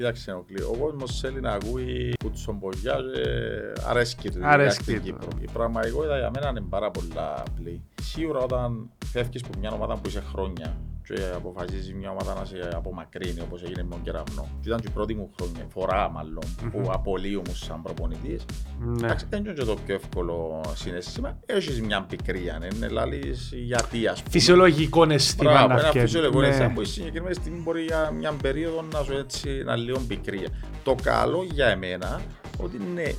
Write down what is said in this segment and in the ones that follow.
Κοίταξε ο ο κόσμος θέλει να ακούει κουτσομπογιά και αρέσκει του Αρέσκει στην του. Κύπρο. Η πραγματικότητα για μένα είναι πάρα πολλά απλή. Σίγουρα όταν φεύγεις από μια ομάδα που είσαι χρόνια και αποφασίζει μια ομάδα να σε απομακρύνει όπως έγινε με τον Κεραυνό. Και ήταν και η πρώτη μου χρόνια, φορά μάλλον, που απολύω μου σαν προπονητής. Ναι. Εντάξει, δεν είναι και το πιο εύκολο συναίσθημα. Έχεις μια πικρία, ναι, είναι λαλείς γιατί ας πούμε. Φυσιολογικό αίσθημα Μπράβο, να ένα φτιάξει. φυσιολογικό Ναι. αίσθημα που η συγκεκριμένη στιγμή μπορεί για μια περίοδο να σου έτσι να λίγο πικρία. Το καλό για εμένα ότι ναι,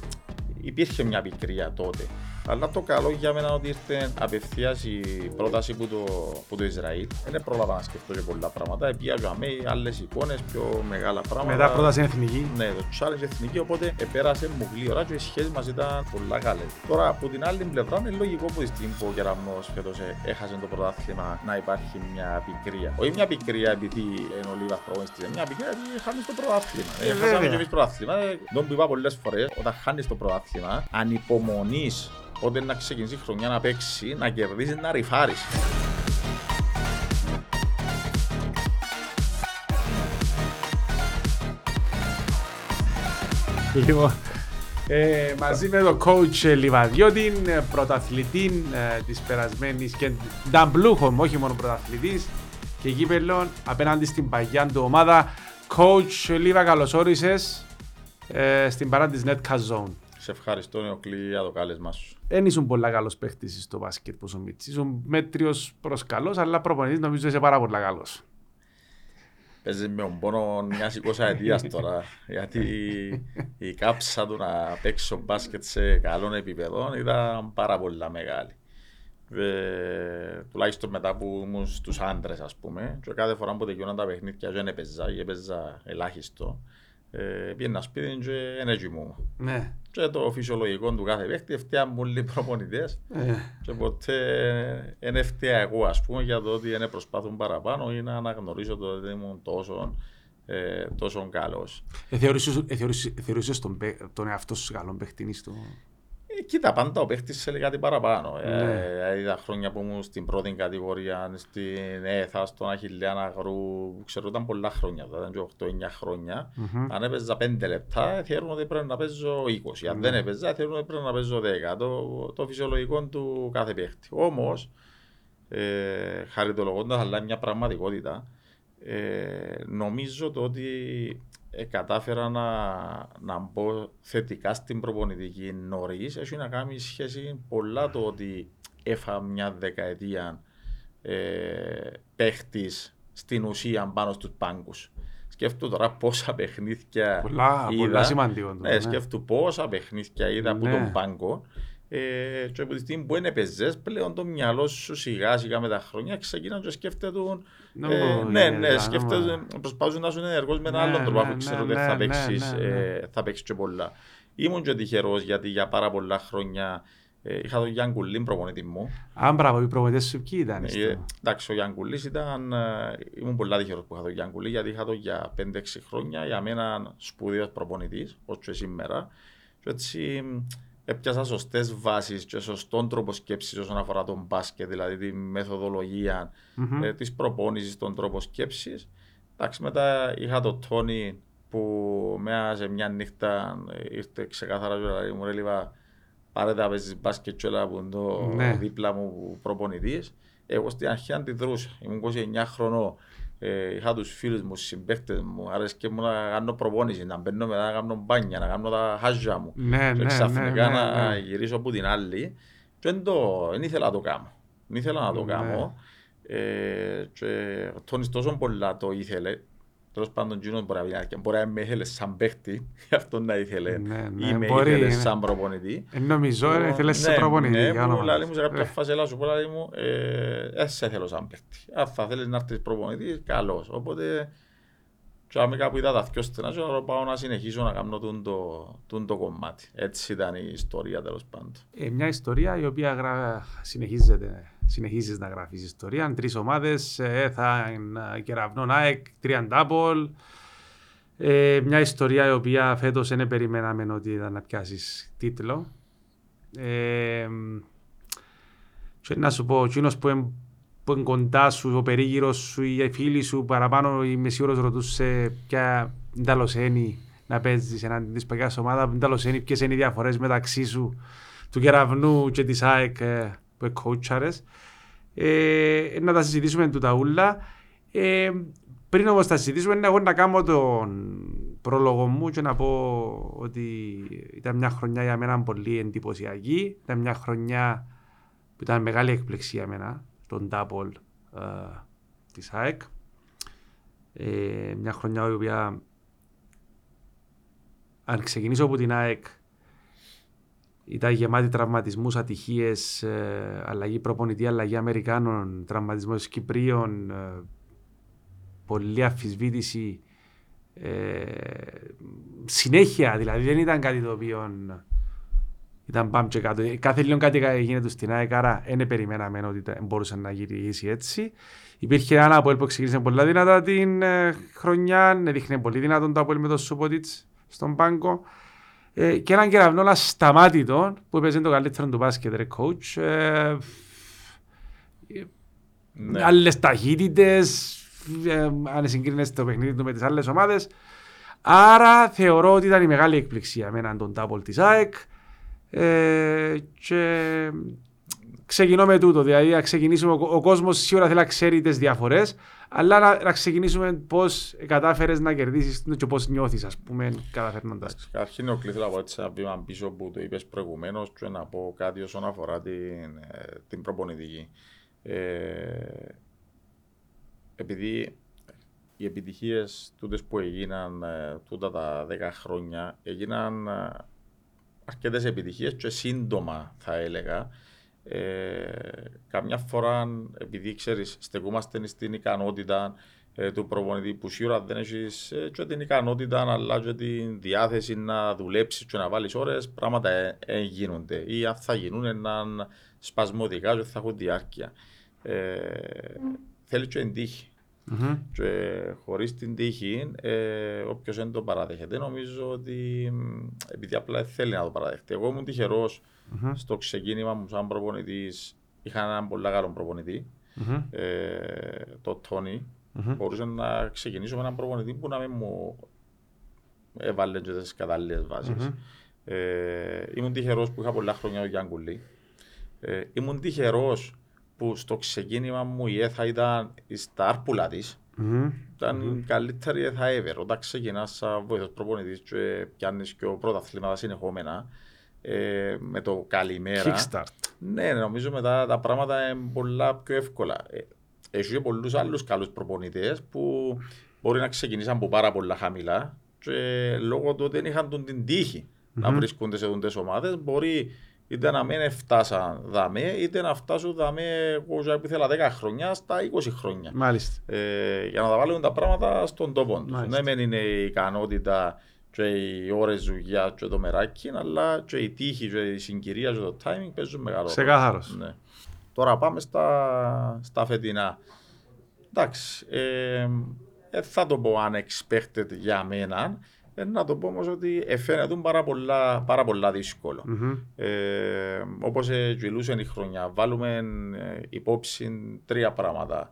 υπήρχε μια πικρία τότε. Αλλά το καλό για μένα ότι ήρθε απευθείας η πρόταση που το, που το Ισραήλ. Δεν πρόλαβα να σκεφτώ και πολλά πράγματα. Πήγα με άλλες εικόνες, πιο μεγάλα πράγματα. Μετά πρώτα στην εθνική. Ναι, το challenge εθνική, οπότε επέρασε μου γλύωρα και οι σχέσεις μας ήταν πολλά καλές. Τώρα, από την άλλη πλευρά, είναι λογικό που τη στιγμή που ο Κεραμνός φέτος ε, έχασε το πρωτάθλημα να υπάρχει μια πικρία. Όχι μια πικρία επειδή είναι ο Λίβας πρόγνωστης, μια πικρία επειδή χάνεις το πρωτάθλημα. Ε, Ε, χάσαμε βέβαια. και εμείς πρωτάθλημα. Ε, Τον που είπα πολλές φορές, όταν χάνεις το πρωτάθλημα, ανυπομονείς πότε να ξεκινήσει η χρονιά να παίξει, να κερδίσεις, να ρυφάρεις. Λοιπόν, ε, μαζί με τον coach ε, Λιβαδιώτη, ε, πρωταθλητή ε, της περασμένης και νταμπλούχο, όχι μόνο πρωταθλητής και κύπελλον απέναντι στην παγιά του ομάδα. Coach Λίβα, καλώς όρισες ε, στην παρά της Netcast Zone. Σε ευχαριστώ, Νεοκλή, για το κάλεσμά σου. Δεν ήσουν πολλά καλός παίχτης στο μπάσκετ που σου μίτσι. Ήσουν μέτριος προς καλός, αλλά προπονητής νομίζω είσαι πάρα πολλά καλός. Παίζει με τον πόνο μιας 20 ετίας τώρα. γιατί η κάψα του να παίξω μπάσκετ σε καλών επίπεδων ήταν πάρα πολλά μεγάλη. Ε, τουλάχιστον μετά που ήμουν στους άντρες ας πούμε και κάθε φορά που τελειώναν τα παιχνίδια δεν έπαιζα ή έπαιζα ελάχιστο ε, πήγαινα σπίτι και δεν έτσι Ναι. και το φυσιολογικό του κάθε παίχτη φτιάχνουν όλοι οι προπονητές Ε, και ποτέ δεν φταίω εγώ ας πούμε για το ότι δεν προσπάθουν παραπάνω ή να αναγνωρίσω το ότι δεν ήμουν τόσο, ε, τόσο καλός. ε, θεωρούσες- ε, θεωρούσες- ε, Θεωρούσες τον, παί- τον εαυτό σου καλόν παίχτη στο... Ε, κοίτα, πάντα ο παίχτης θέλει κάτι παραπάνω. Ναι. Ε, δηλαδή τα χρόνια που ήμουν στην πρώτη κατηγορία, στην ΕΘΑ, στον Αχιλέα Αγρού, ξέρω ήταν πολλά χρόνια, τώρα ήταν και 8-9 χρόνια. Μμμ. Αν έπαιζα 5 λεπτά, ε, θεωρούν ότι πρέπει να παίζω 20. Αν Ναι. δεν έπαιζα, θεωρούν ότι πρέπει να παίζω 10. Το, το φυσιολογικό του κάθε παίχτη. Όμως, ε, χαριτολογώντας, αλλά είναι μια πραγματικότητα, ε, νομίζω το ότι ε, κατάφερα να, να μπω θετικά στην προπονητική νωρίς. Έχει να κάνει σχέση πολλά το ότι έφα μια δεκαετία ε, παίχτης στην ουσία πάνω στους πάγκους. Σκέφτομαι τώρα πόσα παιχνίδια Πολλά, είδα. πολλά σημαντικό. το, Ναι, σκέφτομαι πόσα παιχνίδια είδα από Ναι. τον πάγκο. Ε, και από τη στιγμή που είναι παίζες, πλέον το μυαλό σου σιγά σιγά με τα χρόνια ξεκινά και σκέφτεται Να ε, μου- ναι, ναι, ναι, να σκέφτεται, μου- προσπαθούν να σου είναι ενεργός με έναν Ναι, άλλον τρόπο ναι, αφού ξέρω ναι, ότι θα ναι, παίξεις, ναι, ναι, ε, θα παίξεις και πολλά. Ήμουν και τυχερός γιατί για πάρα πολλά χρόνια ε, είχα τον Γιάνν Κουλίν προπονητή μου. Αν μπράβο, οι προπονητές σου ποιοι ήταν. Ε, στο- εντάξει, ο Γιάνν Κουλής ήταν, ε, ήμουν πολλά τυχερός που είχα τον Γιάνν Κουλή γιατί είχα τον για 5-6 χρόνια για μένα σπουδαίος προπονητής, ως και σήμερα. Και έτσι μ, έπιασα σωστές βάσεις και σωστόν τρόπο σκέψης όσον αφορά τον μπάσκετ, δηλαδή τη μεθοδολογία Μμμ. ε, της προπόνησης, τον τρόπο σκέψης. Εντάξει, μετά είχα το Τόνι που μέσα σε μια νύχτα ε, ήρθε ξεκάθαρα και λέει μου ρε Λίβα, πάρε τα παίζεις μπάσκετ και όλα που είναι το Ναι. δίπλα μου προπονητής. Εγώ στην αρχή αντιδρούσα, ήμουν 29 χρονών. Ε, είχα τους φίλους μου, συμπαίχτες μου, άρεσκε μου να κάνω προπόνηση, να μπαίνω μετά να κάνω μπάνια, να κάνω τα χάζια μου. Ναι, Και ναι, ξαφνικά ναι, να ναι. γυρίσω από την άλλη και δεν, το, δεν ήθελα να το κάνω. Δεν ήθελα να το Ναι. κάνω. Ε, και ο Τόνις τόσο πολλά το ήθελε. Τέλος πάντων, εκείνος μπορεί να πει και μπορεί να με ήθελες σαν παίχτη, γι' αυτό να ήθελε. Ναι, ναι, Ή με μπορεί, ήθελες ναι. σαν προπονητή. Ε, Νομίζω, ρε, θέλεις σε Ναι, προπονητή. Ναι, για μου όνομα λέει του μου σε κάποια Θεού. φάση, έλα σου πω, λέει μου, ε, ε, σε θέλω σαν παίχτη. Αν θα θέλεις να έρθεις προπονητής, καλώς. Οπότε, και άμα κάπου είδα τα δυο στενά, και να πάω να συνεχίσω να κάνω τούν το, τούν το κομμάτι. Έτσι ήταν η ιστορία τέλος πάντων. Ε, μια ιστορία η οποία γρα... συνεχίζεται. Συνεχίζεις να γράφεις ιστορία. Τρεις ομάδες, ε, θα είναι Κεραυνόν ΑΕΚ, Τριαντάπολ. Ε, μια ιστορία η οποία φέτος δεν περιμέναμε ότι ήταν να πιάσεις τίτλο. Ε, και να σου πω, εκείνος που, εν- που είναι κοντά σου, ο περίγυρος σου, οι φίλοι σου, παραπάνω είμαι σίγουρος ρωτούσε ποια, ενταλωσένει να παίζεις εναντί της παγιάς ομάδας, ενταλωσένει ποιες είναι οι διαφορές μεταξύ σου του Κεραυνού και της ΑΕΚ ε, που είναι κόουτσαρες. Ε, να τα συζητήσουμε του τα ούλα. Ε, πριν όμως τα συζητήσουμε, εγώ να κάνω τον πρόλογο μου και να πω ότι ήταν μια χρονιά για μένα πολύ εντυπωσιακή. Ήταν μια χρονιά που ήταν μεγάλη έκπληξη για μένα, τον Double ε, της ΑΕΚ. Ε, μια χρονιά η οποία αν ξεκινήσω από την ΑΕΚ ήταν γεμάτη τραυματισμούς, ατυχίες, ε, αλλαγή προπονητή, αλλαγή Αμερικάνων, τραυματισμός Κυπρίων, ε, πολλή αφισβήτηση, ε, συνέχεια δηλαδή δεν ήταν κάτι το οποίο ήταν πάμε και κάτω. Κάθε λίγο κάτι γίνεται στην ΑΕΚ, άρα δεν περιμέναμε ότι μπορούσε να γυρίσει έτσι. Υπήρχε ένα από που ξεκίνησε πολύ δυνατά την ε, χρονιά, έδειχνε πολύ δυνατόν το Αποέλ με το Σούποτιτς στον πάγκο. Ε, και έναν κεραυνό ασταμάτητο που έπαιζε το καλύτερο του μπάσκετ ρε coach. Ε, ναι. Άλλες ταχύτητες, ε, αν συγκρίνεσαι το παιχνίδι του με τις άλλες ομάδες. Άρα θεωρώ ότι ήταν η μεγάλη εκπληξία για μένα τον double της ΑΕΚ. Ε, και ξεκινώ με τούτο. Δηλαδή, να ξεκινήσουμε, ο, ο κόσμος σίγουρα θέλει να ξέρει τις διαφορές, αλλά να, να ξεκινήσουμε πώς κατάφερες να κερδίσεις και πώς νιώθεις, ας πούμε, καταφέρνοντας. Καταρχήν, ο κλειθώ από έτσι ένα βήμα πίσω που το είπες προηγουμένως και να πω κάτι όσον αφορά την, ε, την προπονητική. Ε, επειδή οι επιτυχίες τούτες που έγιναν ε, τούτα τα 10 χρόνια έγιναν ε, αρκετές επιτυχίες και σύντομα θα έλεγα. Ε, καμιά φορά, επειδή ξέρεις, στεκούμαστε στην ικανότητα ε, του προπονητή που σίγουρα δεν έχεις ε, και την ικανότητα αλλά και την διάθεση να δουλέψεις και να βάλεις ώρες, πράγματα ε, ε, γίνονται. Ή αν θα γίνουν έναν σπασμωδικά και θα έχουν διάρκεια. Ε, θέλεις και την τύχη. Mm-hmm. Και χωρίς την τύχη, ε, όποιος δεν το παραδέχεται, νομίζω ότι επειδή απλά θέλει να το παραδεχτεί. Εγώ ήμουν τυχερός mm-hmm. στο ξεκίνημα μου, σαν προπονητής. Είχα έναν πολύ καλό προπονητή, mm-hmm. ε, το Τόνι. Mm-hmm. Μπορούσα να ξεκινήσω με έναν προπονητή που να μην μου έβαλε και τις κατάλληλες βάσεις. Mm-hmm. Ε, ήμουν τυχερός που είχα πολλά χρόνια ο Γιάνγκουλη. Ε, ήμουν τυχερός που στο ξεκίνημα μου η ΕΘΑ ήταν η στάρπουλα της. Mm-hmm. Ήταν mm-hmm. η καλύτερη ΕΘΑ ever. Όταν ξεκινάς σαν βοηθός προπονητής και πιάνεις και ο πρωταθλήματα συνεχόμενα, ε, με το καλημέρα. Kickstart. Ναι, νομίζω μετά τα πράγματα είναι πολλά πιο εύκολα. Ε, έχει και πολλούς άλλους καλούς προπονητές που μπορεί να ξεκινήσαν από πάρα πολλά χαμηλά και λόγω του ότι δεν είχαν την τύχη mm-hmm. να βρίσκονται σε αυτέ ομάδες, μπορεί είτε να μην φτάσαν δαμέ, είτε να φτάσουν δαμέ εγώ που ήθελα 10 χρόνια στα 20 χρόνια. Μάλιστα. Ε, για να τα βάλουμε τα πράγματα στον τόπο τους. Ναι, μεν είναι η ικανότητα και οι ώρες δουλειά και το μεράκι, αλλά και η τύχη και η συγκυρία και το timing παίζουν μεγάλο ρόλο. Ξεκάθαρο. Ναι. Τώρα πάμε στα, στα φετινά. Εντάξει, ε, ε, θα το πω unexpected για μένα, ε, να το πω όμως ότι φαίνεται πάρα πολλά, πάρα πολλά δύσκολο. Mm-hmm. Ε, Όπως γυλούσε η χρονιά, βάλουμε ε, υπόψη τρία πράγματα.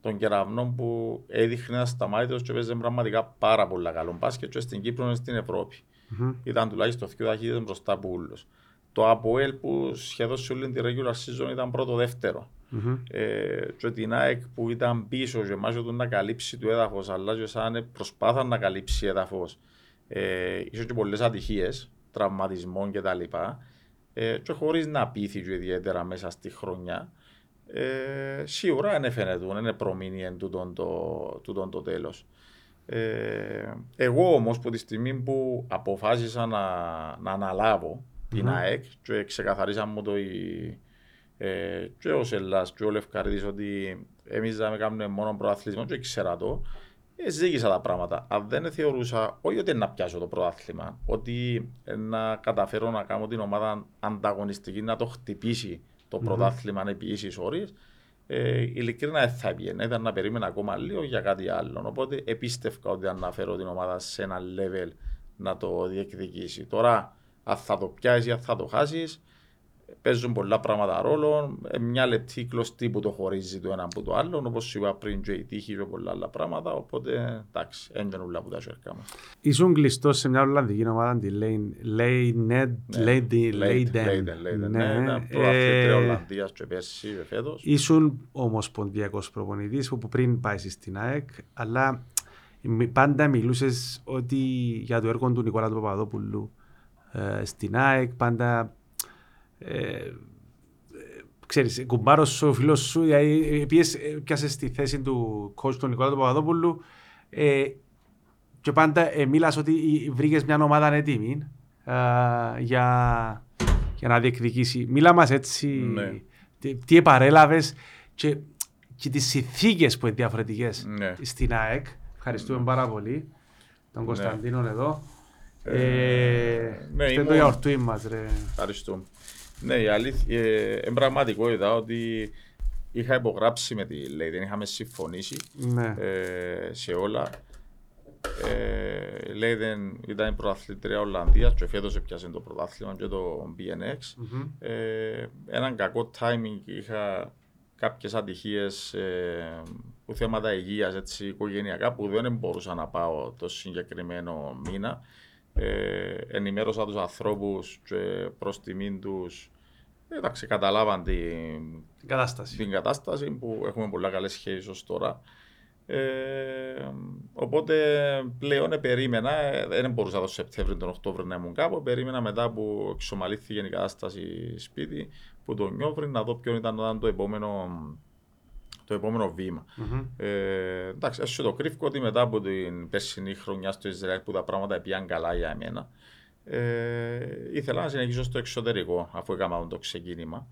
Τον κεραυνό που έδειχνε να σταμάτητο και παίζει πραγματικά πάρα πολλά καλό μπάσκετ και στην Κύπρο και στην Ευρώπη. Mm-hmm. Ήταν τουλάχιστον δύο ταχύτητε μπροστά από όλους. Το ΑΠΟΕΛ που σχεδόν σε όλη την regular season ήταν πρώτο-δεύτερο. Mm-hmm. Ε, και την ΑΕΚ που ήταν πίσω και μάζε του να καλύψει το έδαφος, αλλά και σαν προσπάθα να καλύψει έδαφος ε, ίσως και πολλές ατυχίες, τραυματισμών κτλ. Ε, και χωρίς να πείθει ιδιαίτερα μέσα στη χρονιά. Ε, σίγουρα δεν φαίνεται, δεν είναι προμήνυεν τούτον το, τούτον το τέλος. Ε, εγώ όμως που τη στιγμή που αποφάσισα να, να αναλάβω mm-hmm. την ΑΕΚ και ξεκαθαρίσαμε μου το η, ε, και ο Σελάς και ο Λευκαρδής ότι εμείς θα κάνουμε μόνο προαθλισμό και ήξερα το ζήγησα τα πράγματα. Αν δεν θεωρούσα, όχι ότι να πιάσω το πρωτάθλημα, ότι να καταφέρω να κάνω την ομάδα ανταγωνιστική, να το χτυπήσει το mm-hmm. πρωτάθλημα επί ίσης ώρες, ε, ειλικρινά δεν θα πήγαινε. Ήταν να περίμενα ακόμα λίγο για κάτι άλλο. Οπότε επίστευκα ότι αν να φέρω την ομάδα σε ένα level να το διεκδικήσει. Τώρα, αν θα το πιάσεις ή αν θα το χάσεις, παίζουν πολλά πράγματα ρόλο. Ε, μια λεπτή κλωστή που το χωρίζει το ένα από το άλλο. Όπως είπα πριν, και η τύχη και πολλά άλλα πράγματα. Οπότε εντάξει, έντονο όλα που τα σέρκα μα. Ήσουν κλειστός σε μια Ολλανδική ομάδα, τη Λέινεντ. Λέιντεν. Ναι, προαθλήτρια Ολλανδίας και πέρσι και φέτος. Ήσουν ομοσπονδιακός προπονητής που πριν πάεις στην ΑΕΚ, αλλά πάντα μιλούσες ότι για το έργο του Νικόλα του Παπαδόπουλου ε, στην ΑΕΚ, πάντα ε, ξέρεις, κουμπάρος σου, ο φίλος σου, δηλαδή πιάσε στη θέση του coach του Νικόλα του Παπαδόπουλου ε, και πάντα ε, μίλας ότι βρήκες μια ομάδα έτοιμη ε, για, για να διεκδικήσει. Μίλα μας έτσι, ναι. τι, τι επαρέλαβες και, και τις συνθήκες που είναι διαφορετικές ναι. στην ΑΕΚ. Ευχαριστούμε ναι. πάρα πολύ τον ναι. Κωνσταντίνο εδώ. Ε, ε, ναι, ήμουν... το γιορτούι μας ρε. Ευχαριστούμε. Ναι, η αλήθεια, είναι πραγματικότητα ότι είχα υπογράψει με τη δεν είχαμε συμφωνήσει ναι. ε, σε όλα. Ε, Λέιδεν ήταν η πρωταθλήτρια Ολλανδίας και φέτος έπιασε το πρωτάθλημα και το BNX. Mm-hmm. Ε, έναν κακό timing είχα κάποιες ατυχίες ε, που θέματα υγείας έτσι, οικογενειακά που δεν μπορούσα να πάω το συγκεκριμένο μήνα. Ε, ενημέρωσα τους ανθρώπους και προς τιμήν τους εντάξει, καταλάβαν την, την, κατάσταση. την κατάσταση που έχουμε πολλά καλές σχέσεις ως τώρα. Ε, οπότε πλέον περίμενα, ε, δεν μπορούσα το Σεπτέμβριο τον Οκτώβριο να ήμουν κάπου. Περίμενα μετά που εξομαλύθηκε η κατάσταση σπίτι, που τον Νιόβρι, να δω ποιο ήταν το επόμενο, το επόμενο βήμα. Mm-hmm. Ε, εντάξει, έσαι το κρύφκο ότι μετά από την περσινή χρονιά στο Ισραήλ που τα πράγματα πήγαν καλά για εμένα. Ε, ήθελα να συνεχίσω στο εξωτερικό αφού έκανα το ξεκίνημα.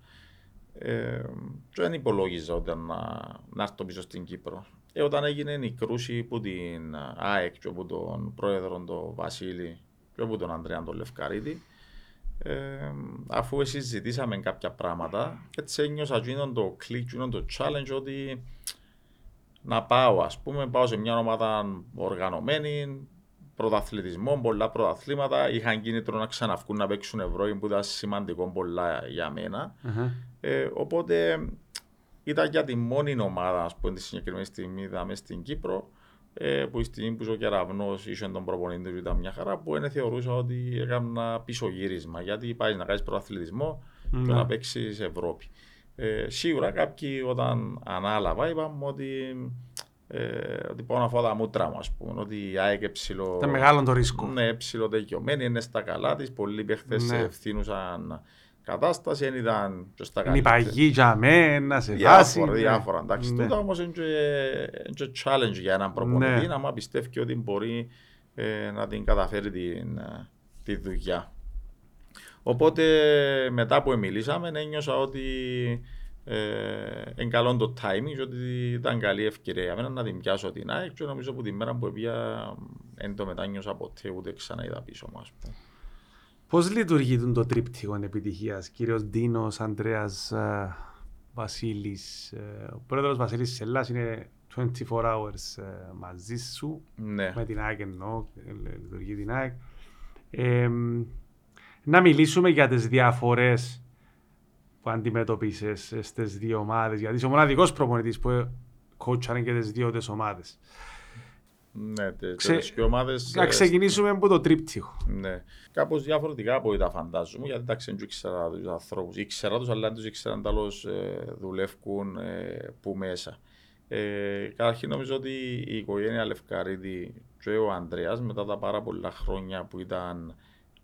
Ε, και δεν υπολόγιζα όταν να, να έρθω πίσω στην Κύπρο. Ε, όταν έγινε η κρούση που την ΑΕΚ και από τον πρόεδρο τον Βασίλη και από τον Ανδρέας τον Λευκαρίδη, ε, αφού συζητήσαμε κάποια πράγματα, έτσι ένιωσα το κλικ, το challenge ότι να πάω, ας πούμε, πάω σε μια ομάδα οργανωμένη, πρωταθλητισμό, πολλά πρωταθλήματα. Είχαν κίνητρο να ξαναυκούν να παίξουν ευρώ, που ήταν σημαντικό πολλά για μένα. Uh-huh. Ε, οπότε ήταν για τη μόνη ομάδα, ας πούμε, τη συγκεκριμένη στιγμή είδαμε στην Κύπρο, ε, που η στιγμή που ο Κεραυνός είχε τον προπονητή του ήταν μια χαρά, που δεν θεωρούσα ότι έκανα πίσω γύρισμα. Γιατί πάει να κάνεις πρωταθλητισμό uh-huh. και να παίξεις Ευρώπη. Ε, σίγουρα κάποιοι όταν ανάλαβα είπαμε ότι ε, ότι πάω να φάω τα μούτρα μου, ας πούμε, ότι η ΑΕΚ ψηλό... Ήταν μεγάλο το ρίσκο. Ναι, ψηλό τελειωμένη, είναι στα καλά της, πολλοί παίχτες ναι. ευθύνουσαν κατάσταση, δεν ήταν και στα καλά. Είναι παγί για μένα, σε βάση. Διάφορα, διάφορα, εντάξει. Ναι. Τούτα όμως είναι και, και challenge για έναν προπονητή, ναι. να πιστεύει ότι μπορεί ε, να την καταφέρει την, τη δουλειά. Οπότε μετά που μιλήσαμε, ένιωσα ότι ε, καλό το timing και ότι ήταν καλή ευκαιρία για μένα να την πιάσω την ΑΕΚ και νομίζω από τη μέρα που έπια δεν το μετάνιωσα ποτέ ούτε ξανά είδα πίσω μου. Πώς λειτουργεί το τρίπτυχο επιτυχίας, κύριος Ντίνος, Ανδρέας, ε, Βασίλης. Ε, ο πρόεδρος Βασίλης Σελάς είναι 24 hours ε, μαζί σου, ναι. με την ΑΕΚ εννοώ, λειτουργεί την ΑΕΚ. Ε, να μιλήσουμε για τις διαφορές που αντιμετωπίσει στις δύο ομάδες. Γιατί είσαι ο μοναδικός προπονητής που κότσαρε και τις δύο τις ομάδες. Ναι, τι Ξε... ομάδες... Να ξεκινήσουμε από το τρίπτυχο. Ναι. Κάπως διαφορετικά από τα φαντάζομαι, γιατί εντάξει δεν ήξερα τους ανθρώπους. Ήξερα τους, αλλά δεν τους ήξεραν τέλο ε, δουλεύουν ε, που μέσα. Ε, καταρχήν νομίζω ότι η οικογένεια Λευκαρίδη και ο Ανδρέας μετά τα πάρα πολλά χρόνια που ήταν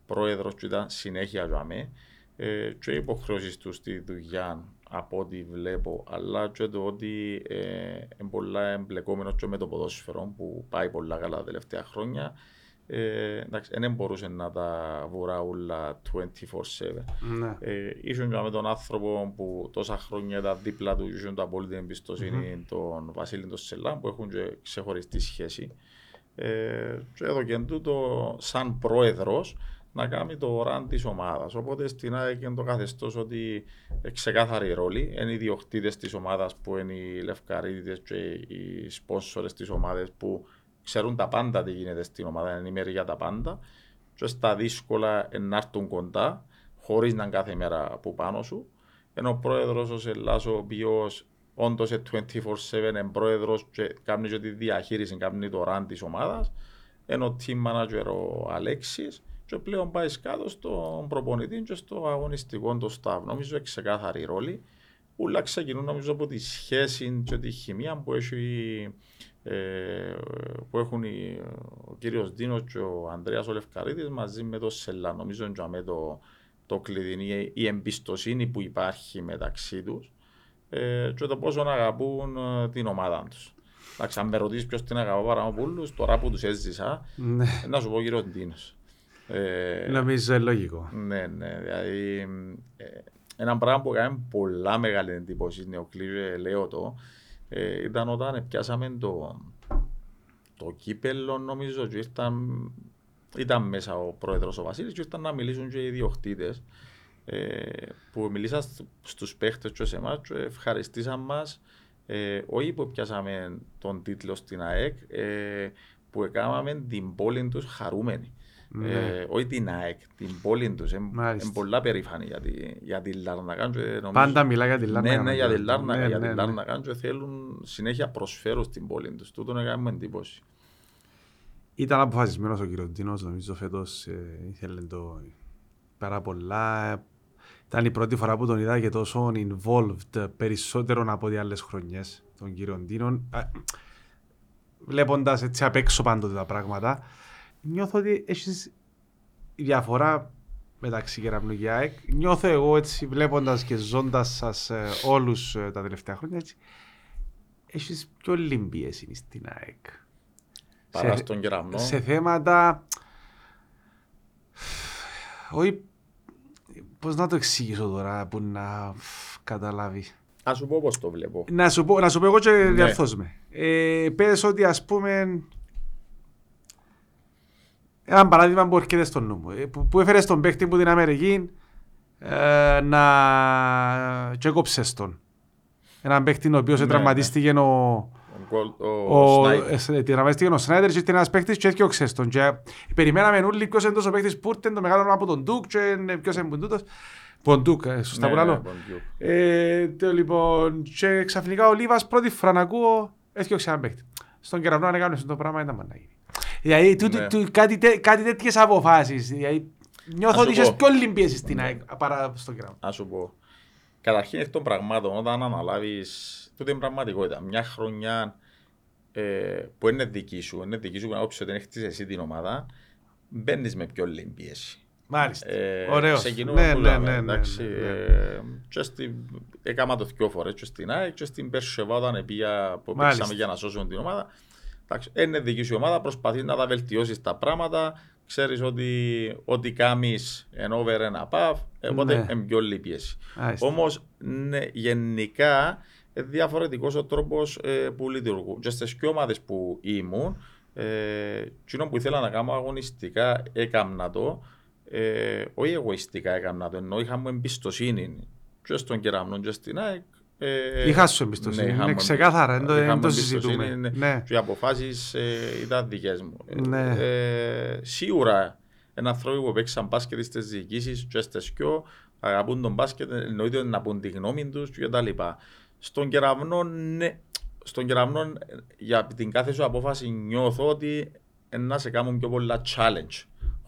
πρόεδρος και ήταν συνέχεια για μένα, ε, και οι υποχρεώσεις τους στη δουλειά από ό,τι βλέπω, αλλά και το ότι ε, είναι πολλά εμπλεκόμενος και με το ποδόσφαιρο που πάει πολλά καλά τα τελευταία χρόνια. Ε, εντάξει, δεν μπορούσε να τα βουρά όλα 24-7. Ναι. Ε, ήσουν και με τον άνθρωπο που τόσα χρόνια ήταν δίπλα του, ήσουν το απόλυτη εμπιστοσύνη mm-hmm. τον Βασίλη τον Σελά που έχουν και ξεχωριστή σχέση. Ε, και εδώ και τούτο, σαν πρόεδρος, να κάνει το ραν της ομάδας. Οπότε στην ΑΕΚ είναι το καθεστώς ότι ξεκάθαρη ρόλη. Είναι οι διοκτήτες της ομάδας που είναι οι λευκαρίδε και οι σπόσορε της ομάδας που ξέρουν τα πάντα τι γίνεται στην ομάδα, είναι ενημέροι για τα πάντα. Και στα δύσκολα να έρθουν κοντά, χωρίς να είναι κάθε μέρα από πάνω σου. Ενώ ο πρόεδρος ο Σελάς, ο οποίος όντως είναι 24-7 είναι πρόεδρος και κάνει και τη διαχείριση, κάνει το ραν της ομάδας. Ενώ ο team manager ο Αλέξης και πλέον πάει κάτω στον προπονητή και στο αγωνιστικό το staff. Νομίζω ξεκάθαρη ρόλη. Ούλα ξεκινούν νομίζω από τη σχέση και τη χημεία που, έχει, ε, που έχουν οι, ο κύριος Δίνος και ο Ανδρέας ο μαζί με το Σελά. Νομίζω και με το, το κλειδί, η εμπιστοσύνη που υπάρχει μεταξύ τους ε, και το πόσο αγαπούν ε, την ομάδα τους. Εντάξει, αν με ρωτήσεις ποιος την αγαπώ παρά από όλους, τώρα που τους έζησα, Ναι. να σου πω κύριος Ντίνος. Ε, Νομίζω είναι λογικό. ναι, ναι, δηλαδή ε, ένα πράγμα που έκανε πολλά μεγάλη εντύπωση, Νεοκλή, ε, λέω το, ε, ήταν όταν πιάσαμε το, το κύπελο νομίζω και ήρθαν, ήταν μέσα ο πρόεδρος ο Βασίλης και ήρθαν να μιλήσουν και οι ιδιοκτήτες ε, που μιλήσαν στ- στους παίχτες και σε εμάς και ευχαριστήσαν μας ε, όχι που πιάσαμε τον τίτλο στην ΑΕΚ ε, που έκαναμε την πόλη τους χαρούμενη. Ναι. Ε, όχι την ΑΕΚ, την πόλη τους. Είναι Μάλιστα. πολλά περήφανοι για, τη, για την Λάρνακα. και νομίζω- Πάντα μιλά για τη Λάρνακα. Ναι, ναι, για την Λάρνακα, Ναι, για ναι, την ναι. Λάρνακα και θέλουν συνέχεια προσφέρουν στην πόλη τους. Τούτο έκαμε εντύπωση. Ήταν αποφασισμένος ο κύριος Ντίνος, νομίζω φέτος ε, ήθελε το πάρα πολλά. Ήταν η πρώτη φορά που τον είδα και τόσο involved περισσότερο από ό,τι άλλες χρονιές τον κύριο Ντίνο. Α, Βλέποντας έτσι απ' έξω πάντοτε τα πράγματα, νιώθω ότι έχεις διαφορά μεταξύ Κεραμνού και ΑΕΚ. Νιώθω εγώ έτσι βλέποντας και ζώντας σας ε, όλους ε, τα τελευταία χρόνια έτσι, έχεις πιο λίμπη εσύ στην ΑΕΚ Παρά σε- στον κεραμνό. σε θέματα. Όχι. Πώς να το εξηγήσω τώρα που να καταλάβει. Ας σου πω πώς το βλέπω. Να σου πω, να σου πω εγώ και Ναι. διαρθώς με. Ε, πες ότι ας πούμε. Ένα παράδειγμα που έρχεται στο νου μου. ε, Που, που έφερε στον παίχτη που την Αμερική ε, να και έκοψες τον. Έναν παίχτη ο οποίος Ναι, τραυματίστηκε ο, Ο, γκολ- ο, ο, Σνάιτερ. ε, τραυματίστηκε ο Σνάιτερ και ήρθε ένας παίχτης και έφτιαξε τον. Και περιμέναμε όλοι ποιος είναι τόσο παίχτης που ήρθε το μεγάλο όνομα από τον Ντουκ και είναι ποιος είναι που τούτος. Που τον Ντουκ, ε, σωστά Ναι, που ναι, λέω. Μποντιούκ. Ε, το, λοιπόν, και ξαφνικά ο Λίβας πρώτη φορά να ακούω έφτιαξε έναν παίχτη. Στον κεραυνό αν έκανες το πράγμα ήταν να γίνει. Δηλαδή τούτη- Ναι. του- κάτι, τέ- κάτι τέτοιες αποφάσεις. Δηλαδή, νιώθω σου ότι είχες πω. πιο λυμπίεση στην ΑΕΚ παρά στον κεραυνό. Να σου πω. Καταρχήν εκ των πραγμάτων, όταν αναλάβεις, τούτη είναι πραγματικότητα. Μια χρονιά ε, που είναι δική σου, είναι δική σου, όποιος δεν έχεις εσύ την ομάδα, μπαίνεις με πιο λίγη πίεση. Μάλιστα. Ε, Ωραίος. Ξεκινούμε Ναι, που ναι, λέμε, ναι, ναι, εντάξει, ναι, ναι. ε, και στην- Έκαμα το δυο φορές και στην ΑΕΚ και στην Περσεβά όταν πήγα που Μάλιστα. παίξαμε για να σώσουμε την ομάδα. Εντάξει, είναι δική σου ομάδα, προσπαθείς να τα βελτιώσεις τα πράγματα, ξέρεις ότι ό,τι κάνεις εν over and above, ε, οπότε Ναι. είναι πιο λίγη πίεση. Μάλιστα. Όμως, ναι, γενικά, ε, διαφορετικός ο τρόπος ε, που λειτουργούν. Και στις πιο ομάδες που ήμουν, ε, εκείνο που ήθελα να κάνω αγωνιστικά, έκαμνα το, ε, όχι εγωιστικά έκαμνα το, ενώ είχα μου εμπιστοσύνη και στον κεραμνό και στην ΑΕΚ. Ε, Είχα σου εμπιστοσύνη. ναι, είχα Είναι μου ξεκάθαρα, δεν το- είχα δεν μου το εμπιστοσύνη, συζητούμε. ναι. Ναι. Και οι αποφάσεις ε, ήταν δικές μου. Ε, Ναι. ε, σίγουρα ένα άνθρωποι που παίξαν μπάσκετ στις διοικήσεις και στις πιο αγαπούν τον μπάσκετ, εννοείται να πούν τη γνώμη τους και τα λοιπά. Στον κεραυνό, ναι, στον κεραυνό ε, για την κάθε σου απόφαση νιώθω ότι ε, να σε κάνουν πιο πολλά challenge.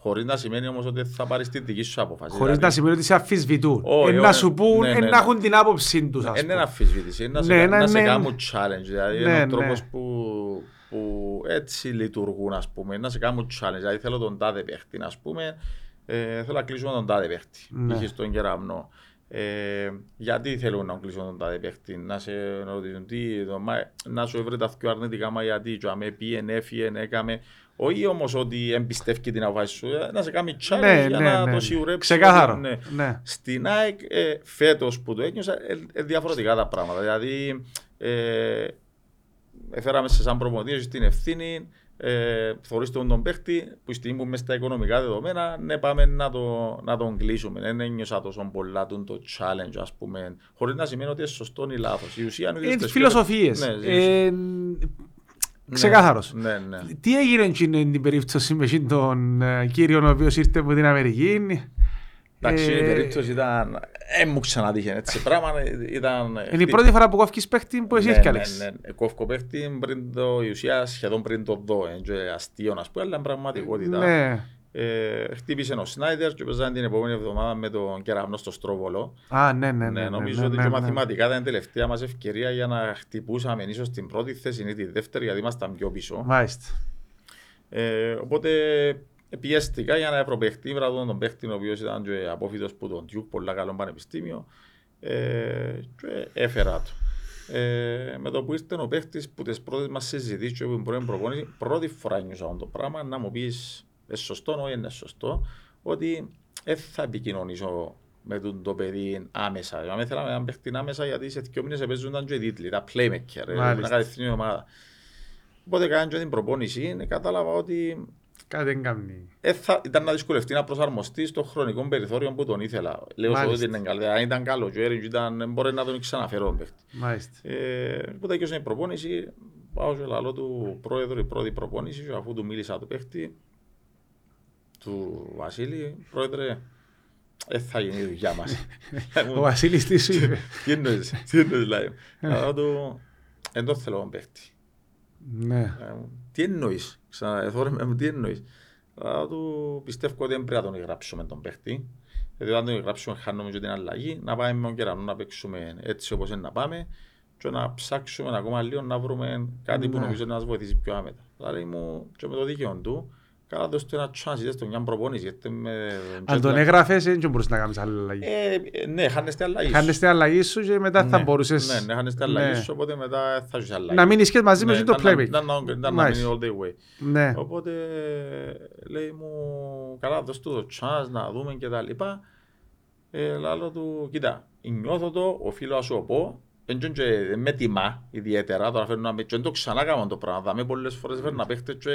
Χωρίς να σημαίνει όμως ότι θα πάρεις τη δική σου απόφαση. Χωρίς Δηλαδή, να σημαίνει ότι σε αμφισβητούν. Όχι, Ε, να όχι. σου πούν, Ναι, ε, ναι, να ναι. έχουν την άποψή τους, ας δεν είναι πούμε. αμφισβήτηση, είναι να σε, Ναι, κα- ναι, να σε ναι. κάνουν challenge. Δηλαδή Ναι, είναι ο ναι. τρόπος που, που έτσι λειτουργούν, ας πούμε, να σε κάνουν challenge. Δηλαδή θέλω τον τάδε παίχτη, ας πούμε, ε, θέλω να κλείσουμε τον τάδε παίχτη, Ναι. π.χ. στον κεραμνό. Ε, γιατί θέλουν να κλείσουν τον τάδε παίχτη, να σε ρωτήσουν τι, το, μα, να σου έβρε τα πιο αρνητικά, μα γιατί, και αμέ πήγαινε, έφυγε, έκαμε. Όχι όμως ότι εμπιστεύει την αποφάση σου, ε, να σε κάνει challenge Ναι, για ναι, να ναι. το σιγουρέψει. Ξεκάθαρο. ότι, ναι. Ναι. Στην ΑΕΚ ε, φέτος που το ένιωσα ε, ε, διαφορετικά τα πράγματα. Δηλαδή ε, έφεραμε σε σαν προπονητή έχεις την ευθύνη ε, θωρείς τον τον παίχτη που στιγμή που μες στα οικονομικά δεδομένα ναι πάμε να, το, να τον κλείσουμε. Δεν ένιωσα τόσο πολλά τον το challenge ας πούμε χωρίς να σημαίνει ότι είναι σωστό ή λάθος. Η ουσία είναι ότι Είναι στις φιλοσοφίες. Ναι, η ουσία- Ε, ναι, Ξεκάθαρος. Ναι, ναι. Τι έγινε εκείνη την περίπτωση με εκείνον τον ε, κύριο ο οποίος ήρθε από την Αμερική; Εντάξει, η Ε, περίπτωση ήταν... Δεν μου ξανατύχε έτσι πράγμα. Ήταν... Είναι η πρώτη φορά που κόφκεις παίχτη που εσύ Ναι, έφκαλες. Ναι, ναι. Κόφκο παίχτη πριν το, η ουσία σχεδόν πριν το δω. Είναι και αστείο να σου πω, αλλά είναι πραγματικότητα. Ναι. Ε, χτύπησε ο Σνάιντερ και παίζανε την επόμενη εβδομάδα με τον κεραυνό στο Στρόβολο. Α, ναι, ναι, Ναι, ναι. νομίζω ναι, ότι ναι, και ναι. μαθηματικά ήταν η τελευταία μας ευκαιρία για να χτυπούσαμε ίσως στην πρώτη θέση ή τη δεύτερη γιατί ήμασταν πιο πίσω. Μάλιστα. Ε, οπότε πιέστηκα για να έπροπαιχτεί βραδόν τον παίχτη ο οποίος ήταν και απόφοιτος που τον Τιούκ, πολλά καλό πανεπιστήμιο ε, και έφερα το. Ε, με το που ήρθε ο παίχτης που τις πρώτες μας συζητήσεις και που την πρώτη προπόνηση, πρώτη φορά νιώσα αυτό το πράγμα να μου πεις είναι σωστό, όχι είναι σωστό, ότι δεν θα επικοινωνήσω με τον το παιδί άμεσα. Αν θέλαμε να παίχτη άμεσα γιατί σε δύο μήνες παίζονταν και οι τίτλοι, τα playmaker, ε, Μάλιστα. να κατευθύνει η ομάδα. Οπότε κάναμε και την προπόνηση, ε, κατάλαβα ότι Κάτι δεν κάνει. ε, θα, ήταν να δυσκολευτεί να προσαρμοστεί στο χρονικό περιθώριο που τον ήθελα. Λέω σου Μάλιστα. ότι είναι καλό. Αν ήταν καλό, και ήταν, μπορεί να τον ξαναφέρω τον παίχτη. Μάλιστα. Ε, οπότε και η προπόνηση, πάω σε λαλό του πρόεδρου, η πρώτη προπόνηση, και αφού του μίλησα του παίχτη, του Βασίλη, πρόεδρε, δεν θα γίνει η δουλειά μας. Ο Βασίλης τι σου είπε; Τι εννοείς, τι εννοείς, λέει. Λέω του, δεν το θέλω τον παίχτη. Ναι. Ε, Τι εννοείς, ξαναεθώρε με τι εννοείς. Αλλά του πιστεύω ότι δεν πρέπει να τον γράψουμε τον παίχτη. Γιατί αν τον γράψουμε χάνουμε και την αλλαγή, να πάμε με τον κερανό να παίξουμε έτσι όπως είναι να πάμε και να ψάξουμε ακόμα λίγο να βρούμε κάτι που Ναι. νομίζω να μας βοηθήσει πιο άμετα. Δηλαδή μου και με το δίκαιο του, καλά δώσ' του ένα chance, είδες τον μια προπόνηση. γιατί με Αν τον jet lag- έγραφες, δεν μπορούσες να κάνεις άλλη αλλαγή. Ε, ε, ναι, χάνεστε αλλαγή σου. Κάνεις την αλλαγή σου και μετά θα Ναι, μπορούσες... Ναι, ναι, χάνεστε αλλαγή Ναι. σου, οπότε μετά θα έχεις αλλαγή. Να μείνεις και μαζί με Ναι, το ήταν να- playmaker. ήταν να- ήταν να Μάλιστα. μείνει all the way. Ναι. Οπότε λέει μου, καλά δώσ' του το chance να δούμε και τα λοιπά. Ε, λάλο του, κοίτα, νιώθω το, οφείλω να σου πω, δεν και δεν με τιμά ιδιαίτερα, τώρα φέρνω να με, και δεν το ξανά κάνω το πράγμα, δάμε πολλές φορές φέρνω να παίχτε και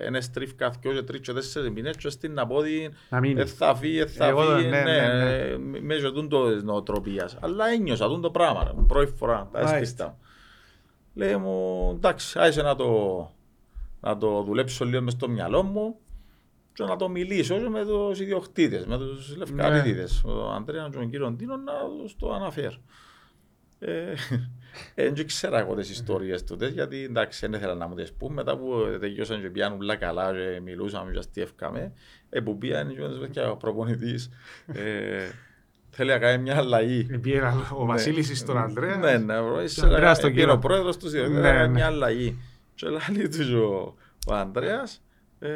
ένας στριφ δυο και τρεις και τέσσερις μήνες και στην να πω ότι Να μείνεις. ε, θα φύγει, ε, θα Εγώ, φύγει, ναι, ναι, ναι, ναι. ε, μέσω τούν το νοοτροπίας. Αλλά ένιωσα τούν το πράγμα, ρε, πρώτη φορά, τα Μάλιστα. έσπιστα μου. Λέει μου, εντάξει, άισε να το, να το δουλέψω λίγο μες στο μυαλό μου και να το μιλήσω και με τους ιδιοκτήτες, με τους λευκαρίτιδες, με τον Αντρέα και τον κύριος Ντίνος να τους το αναφέρω. Ε, ε, δεν ξέρα εγώ τις ιστορίες τούτες, γιατί εντάξει δεν ήθελα να μου τις πούμε, μετά που τελειώσαν και πιάνουν όλα καλά και μιλούσαμε και αστιεύκαμε, ε, που πήγαν και ο παιδιά, ο προπονητής, ε, θέλει να κάνει μια αλλαγή. Πήγε ο Βασίλης στον Ανδρέας. Ναι, ναι, μπρο, Και ο Ανδρέας στον πήγε κύριο. ο πρόεδρος τους Ναι, ναι, ναι. μια αλλαγή. Και λέει τους ο, ο Ανδρέας, ε,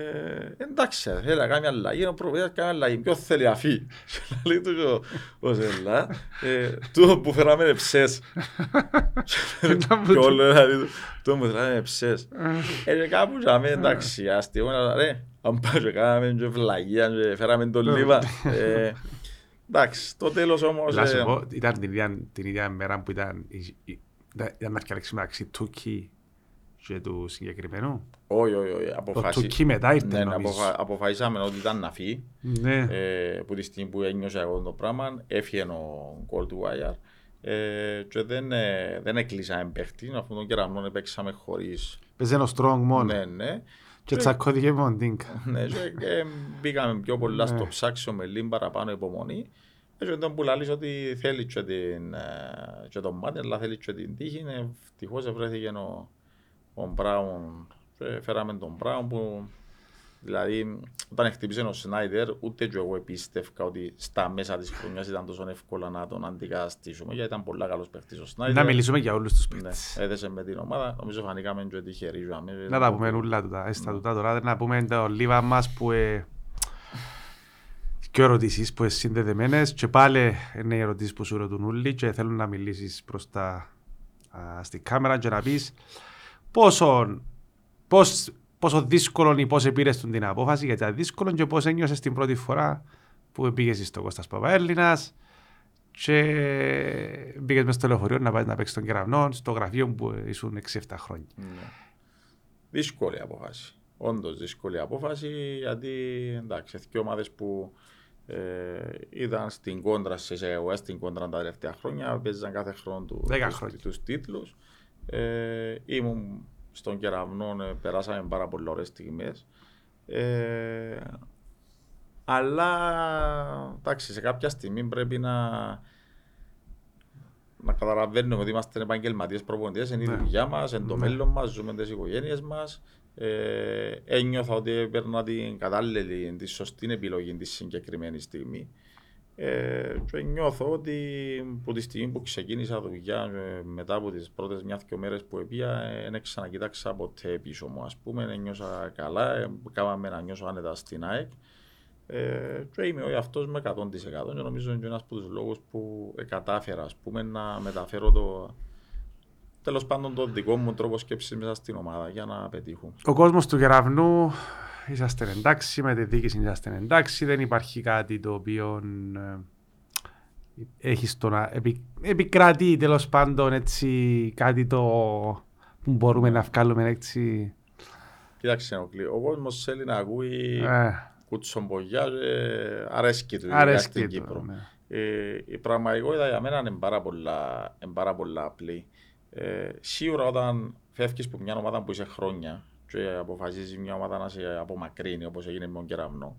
εντάξει, θέλει να κάνει μια αλλαγή, ο προπονητής κάνει αλλαγή, ποιος θέλει να φύγει; Και λέει του ο, ο Ζελά, ε, τούτο που φέραμε είναι ψες. Και όλο δηλαδή, του, τούτο που φέραμε είναι ψες. Ε, και κάπου ζάμε, εντάξει, αστείο, αλλά, ρε, αν πάμε και κάναμε και βλαγία και φέραμε τον Λίβα. Ε, Εντάξει, το τέλος όμως... Να σου ε, πω, ήταν την ίδια, την ίδια μέρα που ήταν, η- η- ήταν ήταν να φτιάξει μεταξύ Τούκη και του συγκεκριμένου. Όχι, όχι, όχι. Το αποφασί- Τούκη μετά ήρθε Ναι, ναι, νομίζω. αποφα- αποφασίσαμε ότι ήταν να φύγει. Ναι. Ε, που τη στιγμή που ένιωσα εγώ το πράγμα, έφυγε ο γκολ του Wire. Ε, και δεν, ε, δεν έκλεισαμε παίχτη, αφού τον κεραμνό παίξαμε χωρίς. Παίζει ένα strong μόνο. Ναι, ναι. Και τσακώθηκε με τον Τίνκα. ναι, και, και μπήκαμε πιο πολλά στο Ναι. ψάξιο με λίγο παραπάνω υπομονή. Ε, Και τον που λαλείς ότι θέλει και, την, ε, και τον μάτι, αλλά θέλει και την τύχη. Ε, Ευτυχώς βρέθηκε ο, ο Μπράουν και φέραμε τον Μπράουν που δηλαδή όταν χτύπησε ο Σνάιντερ ούτε και εγώ πίστευκα ότι στα μέσα της χρονιάς ήταν τόσο εύκολα να τον αντικαταστήσουμε γιατί ήταν πολλά καλός παίχτης ο Σνάιντερ. Να μιλήσουμε για όλους τους Ναι, παίκτες. έδεσε με την ομάδα. Νομίζω φανήκαμε και τυχεροί. Να τα πούμε όλα τούτα, έστα τούτα τώρα, να πούμε το λίβα μας που ε, και ερωτήσεις που είναι συνδεδεμένες και πάλι είναι οι ερωτήσεις που σου ρωτούν όλοι και θέλουν να μιλήσεις προς τα α, στην κάμερα και να πεις πόσο, πώς, πόσο δύσκολο ή πώς επήρες τον την απόφαση γιατί ήταν δύσκολο και πώς ένιωσες την πρώτη φορά που πήγες στο Κώστας Παπαέλληνας και πήγες μες στο λεωφορείο να πάεις να παίξεις τον κεραυνό στο γραφείο που ήσουν 6-7 χρόνια. Ναι. Δύσκολη απόφαση. Όντως δύσκολη απόφαση γιατί εντάξει, δύο ομάδε που ε, ήταν στην κόντρα σε εισαγωγέ στην κόντρα τα τελευταία χρόνια, παίζαν κάθε χρόνο του, Δέκα τους, χρόνια. τους τίτλους. Ε, ήμουν στον κεραυνό, ε, περάσαμε πάρα πολλές ωραίες στιγμές. Ε, Αλλά εντάξει, σε κάποια στιγμή πρέπει να, να καταλαβαίνουμε ότι είμαστε επαγγελματίες προπονητές, είναι η Ναι. δουλειά μας, είναι το Ναι. μέλλον μας, ζούμε τις οικογένειες μας. Ε, ένιωθα ότι έπαιρνα την κατάλληλη, τη σωστή επιλογή τη συγκεκριμένη στιγμή. Ε, και νιώθω ότι από τη στιγμή που ξεκίνησα δουλειά ε, μετά από τις πρώτες μια-δυο μέρες που έπια δεν ξανακοίταξα ποτέ πίσω μου ας πούμε, ένιωσα καλά, ε, κάμαμε να νιώσω άνετα στην ΑΕΚ ε, και είμαι ο εαυτός με 100% και νομίζω είναι ένας από τους λόγους που ε, κατάφερα ας πούμε, να μεταφέρω το τέλος πάντων το δικό μου τρόπο σκέψης μέσα στην ομάδα για να πετύχω. Ο κόσμος του Κεραυνού είσαστε εντάξει, με τη διοίκηση είσαστε εντάξει, δεν υπάρχει κάτι το οποίο ε, έχει στο να επι, επικρατεί τέλος πάντων έτσι κάτι το που μπορούμε να βγάλουμε έτσι. Κοίταξε Νόκλη, ο κόσμος θέλει να ακούει Ε, κουτσομπογιά και αρέσκει του ειδικά αρέσκει στην το, Κύπρο. ναι. Ε, η πραγματικότητα για μένα είναι πάρα πολλά, είναι πάρα πολλά απλή. Ε, σίγουρα όταν φεύγεις από μια ομάδα που είσαι χρόνια και αποφασίζει μια ομάδα να σε απομακρύνει όπως έγινε με τον Κεραυνό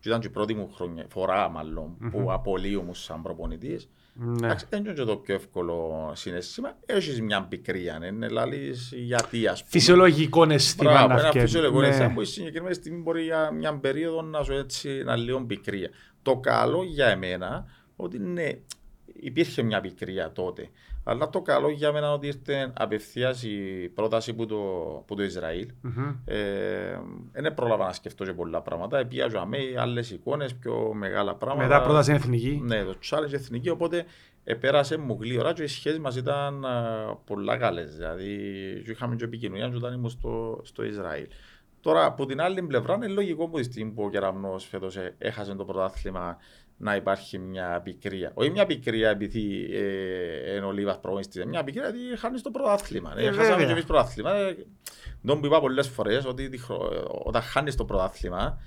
και ήταν και η πρώτη μου χρόνια, φορά μάλλον που απολύω σαν προπονητής Ναι. Εντάξει, δεν είναι και το πιο εύκολο συναίσθημα. Έχεις μια πικρία, ναι, ναι, λαλείς γιατί ας πούμε. Φυσιολογικό αίσθημα Μπράβο, να ένα βγαίνεις. φυσιολογικό Ναι. αίσθημα που η συγκεκριμένη στιγμή μπορεί για μια περίοδο να σου έτσι να λίγο πικρία. Το καλό για εμένα ότι ναι, υπήρχε μια πικρία τότε. Αλλά το καλό για μένα ότι ήρθε απευθείας η πρόταση που το, που το Ισραήλ. Μμμ. Ε, δεν πρόλαβα να σκεφτώ και πολλά πράγματα. Επιάζω με άλλες εικόνες, πιο μεγάλα πράγματα. Μετά πρώτα στην εθνική. Ναι, το challenge εθνική, οπότε επέρασε μου γλύωρα και οι σχέσεις μας ήταν α, πολλά καλές. Δηλαδή, και είχαμε και επικοινωνία και όταν ήμουν στο, στο Ισραήλ. Τώρα, από την άλλη πλευρά, είναι λογικό που τη στιγμή που ο Κεραμνός φέτος ε, έχασε το πρωτάθλημα να υπάρχει μια πικρία. Όχι μια πικρία επειδή ε, είναι ο Λίβας προγωνιστής, μια πικρία γιατί χάνεις το πρωτάθλημα. Ε, Ε, χάσαμε βέβαια. και εμείς πρωτάθλημα. Ε, τον που είπα πολλές φορές ότι τη χρο- όταν χάνεις το πρωτάθλημα,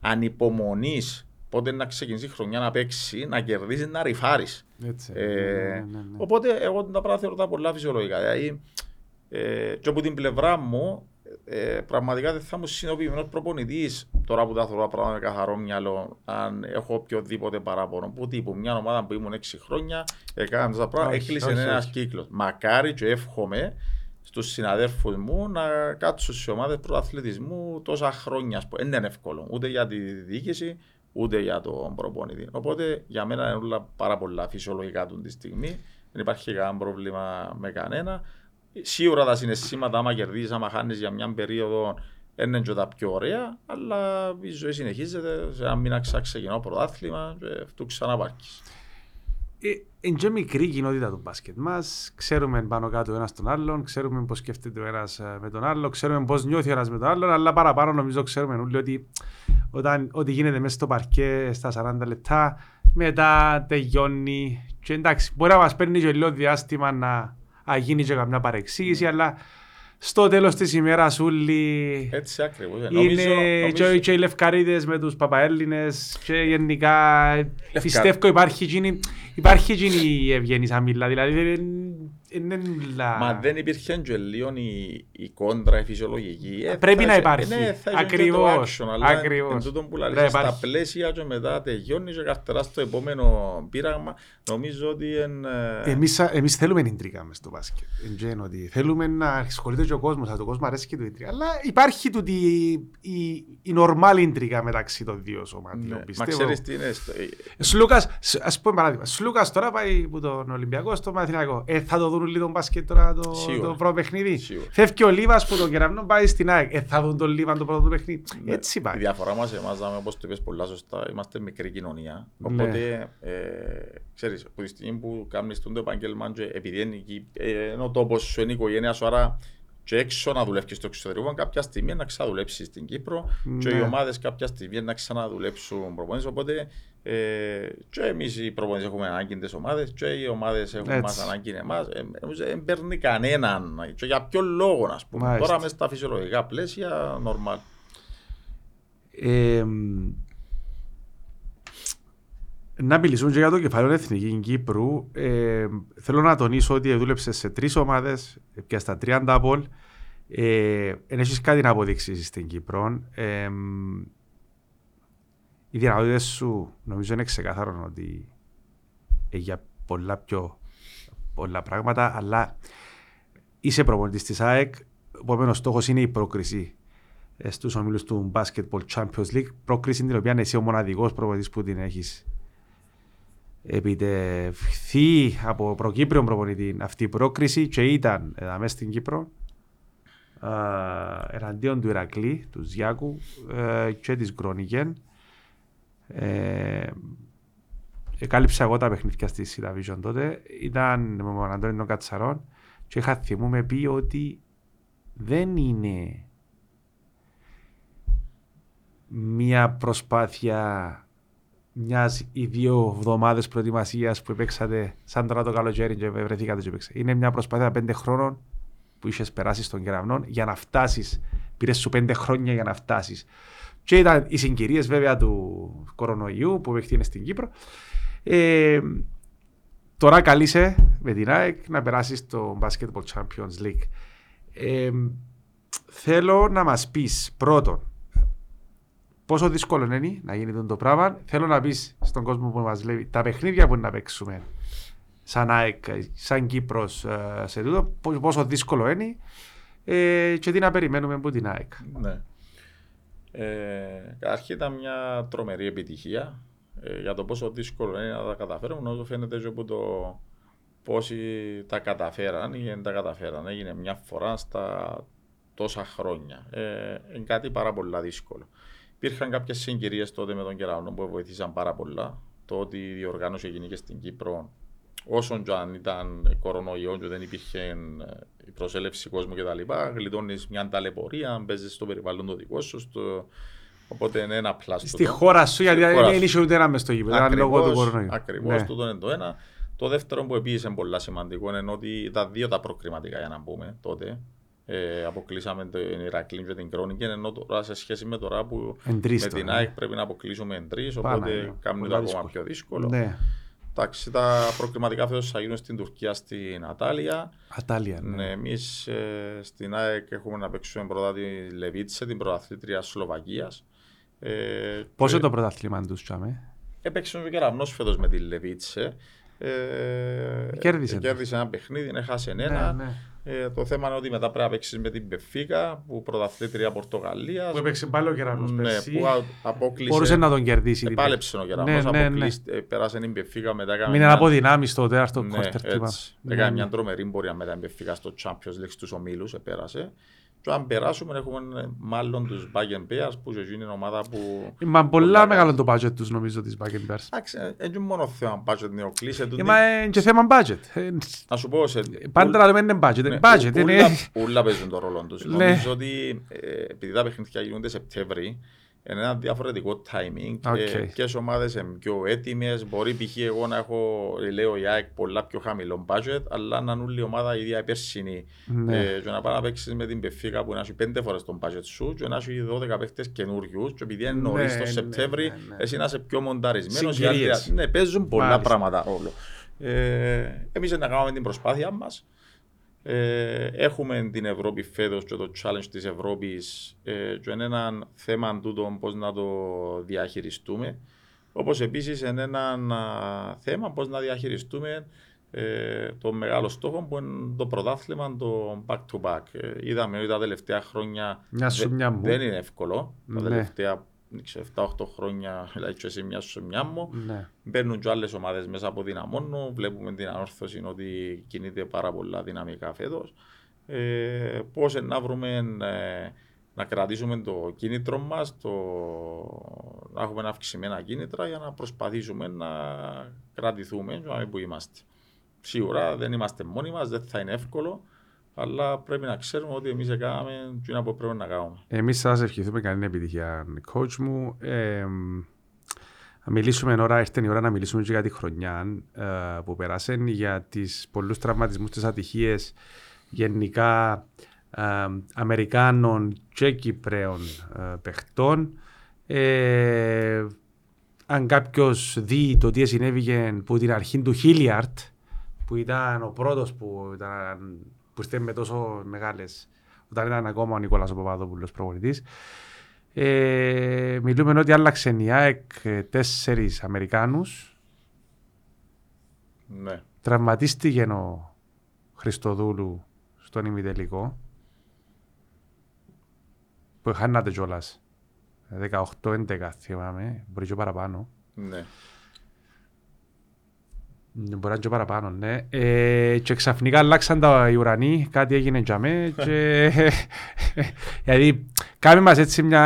ανυπομονείς πότε να ξεκινήσει η χρονιά να παίξει, να κερδίσεις, να ρηφάρεις. Έτσι. Ε, Ναι, ναι, ναι, ναι. Οπότε εγώ τα πράγματα θεωρώ τα πολλά φυσιολογικά. Δηλαδή, ε, και από την πλευρά μου, ε, πραγματικά δεν θα μου συνοποιημένο προπονητής τώρα που τα θεωρώ τα πράγματα με καθαρό μυαλό. Αν έχω οποιοδήποτε παράπονο. Που τύπου μια ομάδα που ήμουν 6 χρόνια, έκανα αυτά τα πράγματα, Όχι, έκλεισε όχι, ένας όχι. κύκλος. Μακάρι και εύχομαι στους συναδέλφου μου να κάτσουν σε ομάδες πρωταθλητισμού τόσα χρόνια. ας πούμε. Δεν είναι εύκολο ούτε για τη διοίκηση ούτε για τον προπονητή. Οπότε για μένα είναι όλα πάρα πολλά φυσιολογικά του τη στιγμή. Δεν υπάρχει κανένα πρόβλημα με κανένα. Σίγουρα τα συναισθήματα, άμα κερδίζεις, άμα χάνεις για μια περίοδο, δεν είναι και τα πιο ωραία, αλλά η ζωή συνεχίζεται. Σε ένα μήνα ξεκινάω πρωτάθλημα και αυτό ξαναπάρχει. Ε, Είναι και μικρή κοινότητα του μπάσκετ μας. Ξέρουμε πάνω κάτω ο ένας τον άλλον, ξέρουμε πώς σκέφτεται ο ένας με τον άλλο, ξέρουμε πώς νιώθει ο ένας με τον άλλον, αλλά παραπάνω νομίζω ξέρουμε όλοι ότι όταν, ό,τι γίνεται μέσα στο παρκέ στα 40 λεπτά, μετά τελειώνει. Και εντάξει, μπορεί να μας παίρνει και λίγο διάστημα να, να γίνει και καμιά παρεξήγηση, αλλά στο τέλος της ημέρας όλοι Έτσι ακριβώς. είναι και, και οι Λευκαρίδες με τους Παπαέλληνες και γενικά πιστεύω υπάρχει εκείνη, υπάρχει εκείνη η ευγενής αμήλα, δηλαδή δεν είναι λα... Μα δεν υπήρχε και λίγο η, η κόντρα, η φυσιολογική. Ε, Πρέπει θα να είσαι- υπάρχει. Ναι, θα είχε και Ακριβώς, το action, αλλά ακριβώς. εν τούτον που Πρέπει λαλείς, να στα υπάρχει. πλαίσια και μετά τελειώνει και καρτερά στο επόμενο πείραγμα. Νομίζω ότι είναι... Εμείς, εμείς θέλουμε ιντρικά μες στο μπάσκετ. Εν γένω ότι θέλουμε να ασχολείται και ο κόσμος, αλλά το κόσμος αρέσει και το ιντρικά. Αλλά υπάρχει τούτη η, η, η νορμάλ ιντρικά μεταξύ των δύο σωμάτιων, Ναι, Μα πιστεύω. ξέρεις τι είναι. στο- Σλούκας, σ- ας πούμε παράδειγμα, Σλούκας τώρα πάει από τον Ολυμπιακό στο Μαθηναϊκό. Ε, θα το δουν λίγο τον μπάσκετ τώρα το, Σίγουρα. το πρώτο παιχνίδι. Σίγουρα. Φεύγει ο Λίβας που τον Κεραμνό πάει στην ΑΕΚ. Ε, θα δουν τον Λίβαν το πρώτο του παιχνίδι. Ναι. Έτσι Η πάει. διαφορά μας εμάς, δάμε, όπως το είπες πολλά σωστά, είμαστε μικρή κοινωνία. Ναι. Οπότε, ε, ξέρεις, από τη στιγμή που κάνεις το επάγγελμα και επειδή είναι, εκεί, ε, είναι ο τόπος σου, είναι η οικογένεια σου, άρα και έξω να δουλεύεις στο εξωτερικό, κάποια στιγμή να ξαναδουλέψεις στην Κύπρο και Ναι. οι ομάδες κάποια στιγμή να ξαναδουλέψουν προπονήσεις. Οπότε, ε, και εμείς οι προπονήσεις έχουμε ανάγκη τις ομάδες και οι ομάδες έχουν Έτσι. μας ανάγκη εμάς. Ε, νομίζω δεν παίρνει κανέναν. Και για ποιο λόγο, να πούμε. Μάλιστα. Τώρα μέσα στα φυσιολογικά πλαίσια, normal. Ε, να μιλήσουμε και για το κεφάλαιο Εθνική Κύπρου. Ε, θέλω να τονίσω ότι δούλεψες σε τρεις ομάδες και στα 30 απολ. Ε, εν έχεις κάτι να αποδείξεις στην Κύπρο. Ε, οι δυνατότητες σου νομίζω είναι ξεκάθαρο ότι ε, για πολλά πιο πολλά πράγματα, αλλά είσαι προπονητής της ΑΕΚ, ο επόμενος στόχος είναι η πρόκριση ε, στους ομίλους του Basketball Champions League, πρόκριση την οποία είσαι ο μοναδικός προπονητής που την έχεις επιτευχθεί από προκύπριο προπονητή αυτή η πρόκριση και ήταν εδώ μέσα στην Κύπρο εναντίον του Ηρακλή, του Ζιάκου ε, και της Γκρόνικεν. Ε, εκάλυψα εγώ τα παιχνίδια στη Σιδαβίζον τότε. Ήταν με τον Αντώνη των Κατσαρών και είχα θυμούμε πει ότι δεν είναι μια προσπάθεια μιας ή δύο εβδομάδες προετοιμασίας που παίξατε σαν τώρα το καλοκαίρι και βρεθήκατε και παίξατε. Είναι μια προσπάθεια πέντε χρόνων που είχες περάσει στον κεραυνό για να φτάσεις. Πήρες σου πέντε χρόνια για να φτάσεις. Και ήταν οι συγκυρίες βέβαια του κορονοϊού που επεκτείνει στην Κύπρο. Ε, τώρα καλείσαι με την ΑΕΚ να περάσεις στο Basketball Champions League. Ε, θέλω να μας πεις πρώτον πόσο δύσκολο είναι να γίνει το πράγμα. Θέλω να πεις στον κόσμο που μας λέει τα παιχνίδια που να παίξουμε σαν ΑΕΚ, σαν Κύπρος ε, σε τούτο, πόσο δύσκολο είναι ε, και τι να περιμένουμε από την ΑΕΚ. Ναι. Ε, Καταρχήν ήταν μια τρομερή επιτυχία ε, για το πόσο δύσκολο είναι να τα καταφέρουμε. Νομίζω φαίνεται και από το πόσοι τα καταφέραν ή δεν τα καταφέραν. Έγινε μια φορά στα τόσα χρόνια. Ε, είναι κάτι πάρα πολύ δύσκολο. Υπήρχαν κάποιες συγκυρίες τότε με τον Κεραυνό που βοηθήσαν πάρα πολλά. Το ότι η διοργάνωση έγινε και στην Κύπρο, όσον και αν ήταν κορονοϊό και δεν υπήρχε ε, η προσέλευση κόσμου κτλ., γλιτώνεις μια ταλαιπωρία, παίζεις στο περιβάλλον το δικό σου. Στο... Οπότε είναι ένα πλάστο. Στη χώρα σου, γιατί δεν είσαι ούτε ένα μες στο γήπεδο. Ακριβώς, ναι. τούτο είναι το ένα. Το δεύτερο που επίση είναι πολύ σημαντικό είναι ότι τα δύο τα προκριματικά για να πούμε τότε ε, αποκλείσαμε την Ηρακλή και την Κρόνικη, ενώ τώρα σε σχέση με τώρα που εντρίστο, με την ΑΕΚ πρέπει να αποκλείσουμε εντρί, οπότε ναι. κάνουμε το ακόμα πιο δύσκολο. Ναι. Εντάξει, τα προκριματικά φέτος θα γίνουν στην Τουρκία, στην Ατάλια. Ατάλια, ναι. ναι Εμείς ε, στην ΑΕΚ έχουμε να παίξουμε πρώτα τη Λεβίτσε, την πρωταθλήτρια Σλοβακίας. Ε, Πώ είναι το πρωταθλήμα τους, Τσάμε. Έπαιξε ο κεραυνό φέτος με τη Λεβίτσε. Ε, κέρδισε. κέρδισε ένα παιχνίδι, έχασε ένα. Ναι, ναι. Ε, το θέμα είναι ότι μετά πρέπει να παίξεις με την Πεφίκα που πρωταθλήτρια Πορτογαλίας. Που έπαιξε πάλι ο Γερανός. Ναι, που απόκλεισε. Μπορούσε να τον κερδίσει. Επάλεψε ο Γερανός. Ναι, ναι, ναι. Ε, πέρασε την Πεφίκα μετά. Μην αποδυνάμει το τέταρτο ναι, κόρτερ. Ναι, έκανε μια τρομερή πορεία μετά την Πεφίκα στο Champions League στους ομίλους. Επέρασε. Και αν περάσουμε έχουμε μάλλον τους Back Bears που είναι η ομάδα που... Μα πολλά μεγάλο το budget τους νομίζω της Back Bears. Εντάξει, είναι μόνο θέμα budget νεοκλήσε. Μα είναι και θέμα budget. Να σου πω... Σε... Πάντα να λέμε είναι budget. Είναι budget. Ούλα παίζουν το ρόλο τους. Ναι. Νομίζω ότι ε, επειδή τα παιχνίδια γίνονται Σεπτέμβρη, είναι ένα διαφορετικό timing okay. και ποιες ομάδες είναι πιο έτοιμες. Μπορεί π.χ. εγώ να έχω, λέω η ΑΕΚ πολλά πιο χαμηλό budget, αλλά να είναι η ομάδα η ίδια περσινή. Ναι. Ε, και να πάει να παίξεις με την Πεφίκα που να έχει πέντε φορές τον budget σου και να έχει 12 παίχτες καινούριους και επειδή είναι ναι, νωρίς το ναι, Σεπτέμβρη, ναι, ναι, εσύ να είσαι πιο μονταρισμένος. Συγκυρίες. Ναι, παίζουν πολλά Μάλιστα. πράγματα όλο. Ε, εμείς να κάνουμε την προσπάθεια μας. Ε, έχουμε την Ευρώπη φέτος και το challenge της Ευρώπης ε, και είναι ένα θέμα τούτο πώς να το διαχειριστούμε. Όπως επίσης είναι ένα θέμα πώς να διαχειριστούμε ε, το μεγάλο στόχο που είναι το πρωτάθλημα το back to back. Ε, είδαμε ότι τα τελευταία χρόνια δε, δεν είναι εύκολο. Ναι. Τα τελευταία 7-8 χρόνια, δηλαδή και εσύ μια σου μια μου. Ναι. Μπαίνουν και άλλες ομάδες μέσα από δυναμόνο. Βλέπουμε την ανόρθωση ότι κινείται πάρα πολλά δυναμικά φέτος. Ε, Πώς να βρούμε ε, να κρατήσουμε το κίνητρο μας, το... να έχουμε αυξημένα κίνητρα για να προσπαθήσουμε να κρατηθούμε που είμαστε. Σίγουρα δεν είμαστε μόνοι μας, δεν θα είναι εύκολο. Αλλά πρέπει να ξέρουμε ότι εμείς έκαναμε τι που πρέπει να κάνουμε. Εμείς σας ευχηθούμε καλή επιτυχία, coach μου. Ε, να μιλήσουμε ώρα, ήρθε η ώρα να μιλήσουμε για τη χρονιά ε, που πέρασε, για τις πολλούς τραυματισμούς, τις ατυχίες γενικά ε, Αμερικάνων και Κυπρέων ε, παιχτών. Ε, αν κάποιος δει το τι συνέβηκε που την αρχή του Χίλιαρτ, που ήταν ο πρώτος που ήταν που ήρθε με τόσο μεγάλες. Όταν ήταν ακόμα ο Νικόλας Παπαδόπουλος προπονητής. Ε, μιλούμε ότι άλλαξε η ΑΕΚ ε, τέσσερις Αμερικάνους. Ναι. Τραυματίστηκε ο Χριστοδούλου στον ημιτελικό. Που χάνατε κιόλας. 18-11 θυμάμαι, μπορεί και παραπάνω. Ναι. Μπορεί να είναι και παραπάνω, ναι. Ε, και ξαφνικά αλλάξαν τα οι ουρανοί, κάτι έγινε για μέ και... δηλαδή, κάμε μας έτσι μια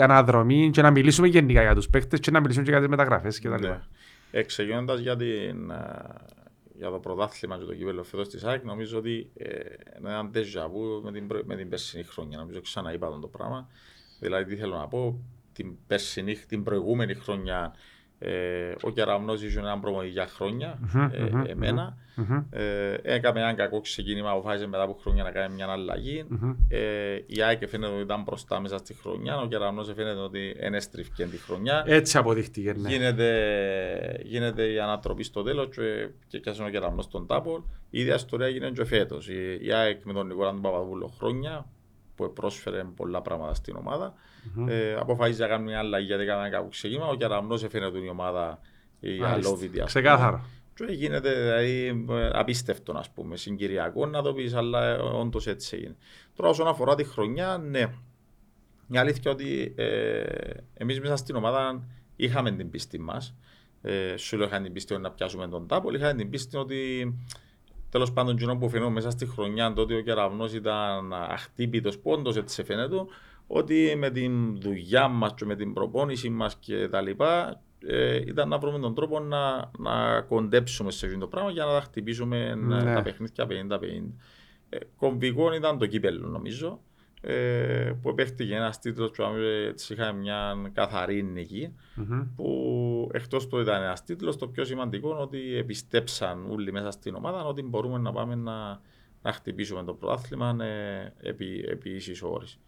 αναδρομή και να μιλήσουμε γενικά για τους παίκτες και να μιλήσουμε και για τις μεταγραφές και τα Ναι. λοιπά. Εξεγιώντας για, την, α, για το πρωτάθλημα και το κύπελο φέτος της ΑΕΚ, νομίζω ότι ε, είναι ένα déjà vu με την, προ- με την περσινή χρονιά. Νομίζω ξαναείπα τον το πράγμα. Δηλαδή, τι θέλω να πω, την περσινή, την προηγούμενη χρονιά, ε, ο Κεραμνός είχε έναν προμονή για χρόνια, Μμμ, ε, μμμ, εμένα. Μμμ, Ε, έκαμε ένα κακό ξεκίνημα, αποφάσισε μετά από χρόνια να κάνει μια αλλαγή. μμμ. Ε, η ΑΕΚ φαίνεται ότι ήταν μπροστά μέσα στη χρονιά, ο Κεραμνός φαίνεται ότι ενέστριφκε τη χρονιά. Έτσι αποδείχτηκε, ναι. Γίνεται, γίνεται η ανατροπή στο τέλος και, και πιάσε ο κεραμνό στον τάπο. Η ίδια ιστορία έγινε και φέτος. Η, η ΑΕΚ με τον Νικόλα τον Παπαδόπουλο χρόνια που πρόσφερε πολλά πράγματα στην ομάδα. Μμμ. Ε, αποφάσισε να κάνει μια αλλαγή γιατί έκανε ένα κακό ξεκίνημα. Ο κεραμνό έφερε την ομάδα η Μάλιστα. αλόβητη. ας πούμε. Ξεκάθαρο. Και γίνεται δηλαδή, ε, απίστευτο, ας πούμε, συγκυριακό να το πεις, αλλά όντως έτσι έγινε. Τώρα, όσον αφορά τη χρονιά, ναι. Η αλήθεια ότι ε, εμείς μέσα στην ομάδα είχαμε την πίστη μας. Ε, σου λέω, είχαν την πίστη ότι να πιάσουμε τον τάπο. Είχαν την πίστη ότι τέλος πάντων, κοινό που φαινόταν μέσα στη χρονιά, τότε ο κεραυνός ήταν αχτύπητος πόντος, έτσι φαίνεται, ότι με την δουλειά μας και με την προπόνηση μας και τα λοιπά, ε, ήταν να βρούμε τον τρόπο να, να κοντέψουμε σε αυτό το πράγμα για να τα χτυπήσουμε Ναι. τα παιχνίδια 50-50. Ε, κομβικό ήταν το κύπελο νομίζω ε, που επέχτηκε ένας τίτλος που ε, έτσι είχαμε μια καθαρή νίκη Μμμ. που εκτός του ήταν ένας τίτλος το πιο σημαντικό είναι ότι επιστέψαν όλοι μέσα στην ομάδα ότι μπορούμε να πάμε να, να χτυπήσουμε το πρωτάθλημα ε, επί, επί ίσης όρης.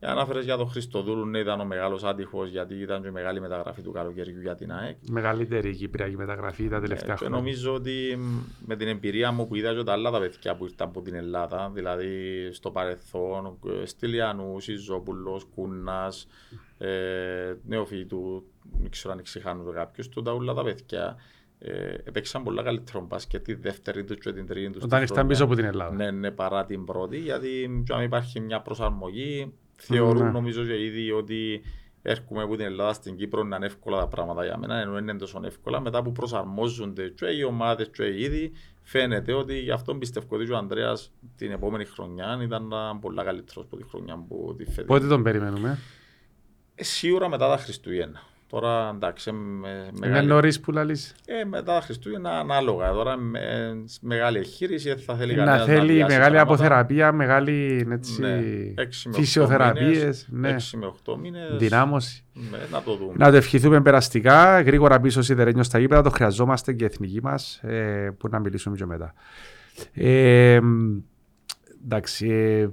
Για ανάφερες για τον Χριστοδούλου, ναι, ήταν ο μεγάλος άτυχος γιατί ήταν και η μεγάλη μεταγραφή του καλοκαιριού για την ΑΕΚ. Μεγαλύτερη κυπριακή μεταγραφή τα τελευταία Ε, και χρόνια. νομίζω ότι μ, με την εμπειρία μου που είδα και τα άλλα τα παιδιά που ήρθαν από την Ελλάδα, δηλαδή στο παρελθόν, ε, Στυλιανούς, Ιζόπουλος, Κούνας, ε, Νεοφύτου, δεν ξέρω αν ξεχάνουν κάποιου, του τα όλα τα παιδιά ε, έπαιξαν πολλά καλύτερο μπάσκετ τη δεύτερη τους και την τρίτη τους. Όταν ήρθαν πίσω από την Ελλάδα. Ναι, ναι, παρά την πρώτη, γιατί και αν υπάρχει μια προσαρμογή, θεωρούν Ναι. νομίζω και ήδη ότι έρχομαι από την Ελλάδα στην Κύπρο να είναι εύκολα τα πράγματα για μένα, ενώ δεν είναι τόσο εύκολα. Μετά που προσαρμόζονται και οι ομάδες και οι ήδη, φαίνεται ότι γι' αυτό πιστεύω ότι ο Ανδρέας την επόμενη χρονιά ήταν πολλά καλύτερος από τη χρονιά που τη φέτο. Πότε τον περιμένουμε; Ε, σίγουρα μετά τα Χριστούγεννα. Τώρα εντάξει, με, Είναι μεγάλη... νωρίς που λαλείς. ε, μετά τα Χριστούγεννα ανάλογα. Τώρα με, μεγάλη εγχείρηση δεν θα θέλει Να κανένας θέλει βιάσει μεγάλη πράγματα. αποθεραπεία, μεγάλη έτσι, Ναι, έξι με οχτώ φυσιοθεραπείες, μήνες, ναι, έξι με 8 μήνες. δυνάμωση. Ναι, να το δούμε. Να το ευχηθούμε περαστικά, γρήγορα πίσω σιδερένιο στα γήπεδα, το χρειαζόμαστε και η εθνική μας, ε, που να μιλήσουμε και μετά. Ε, μ, εντάξει, ε,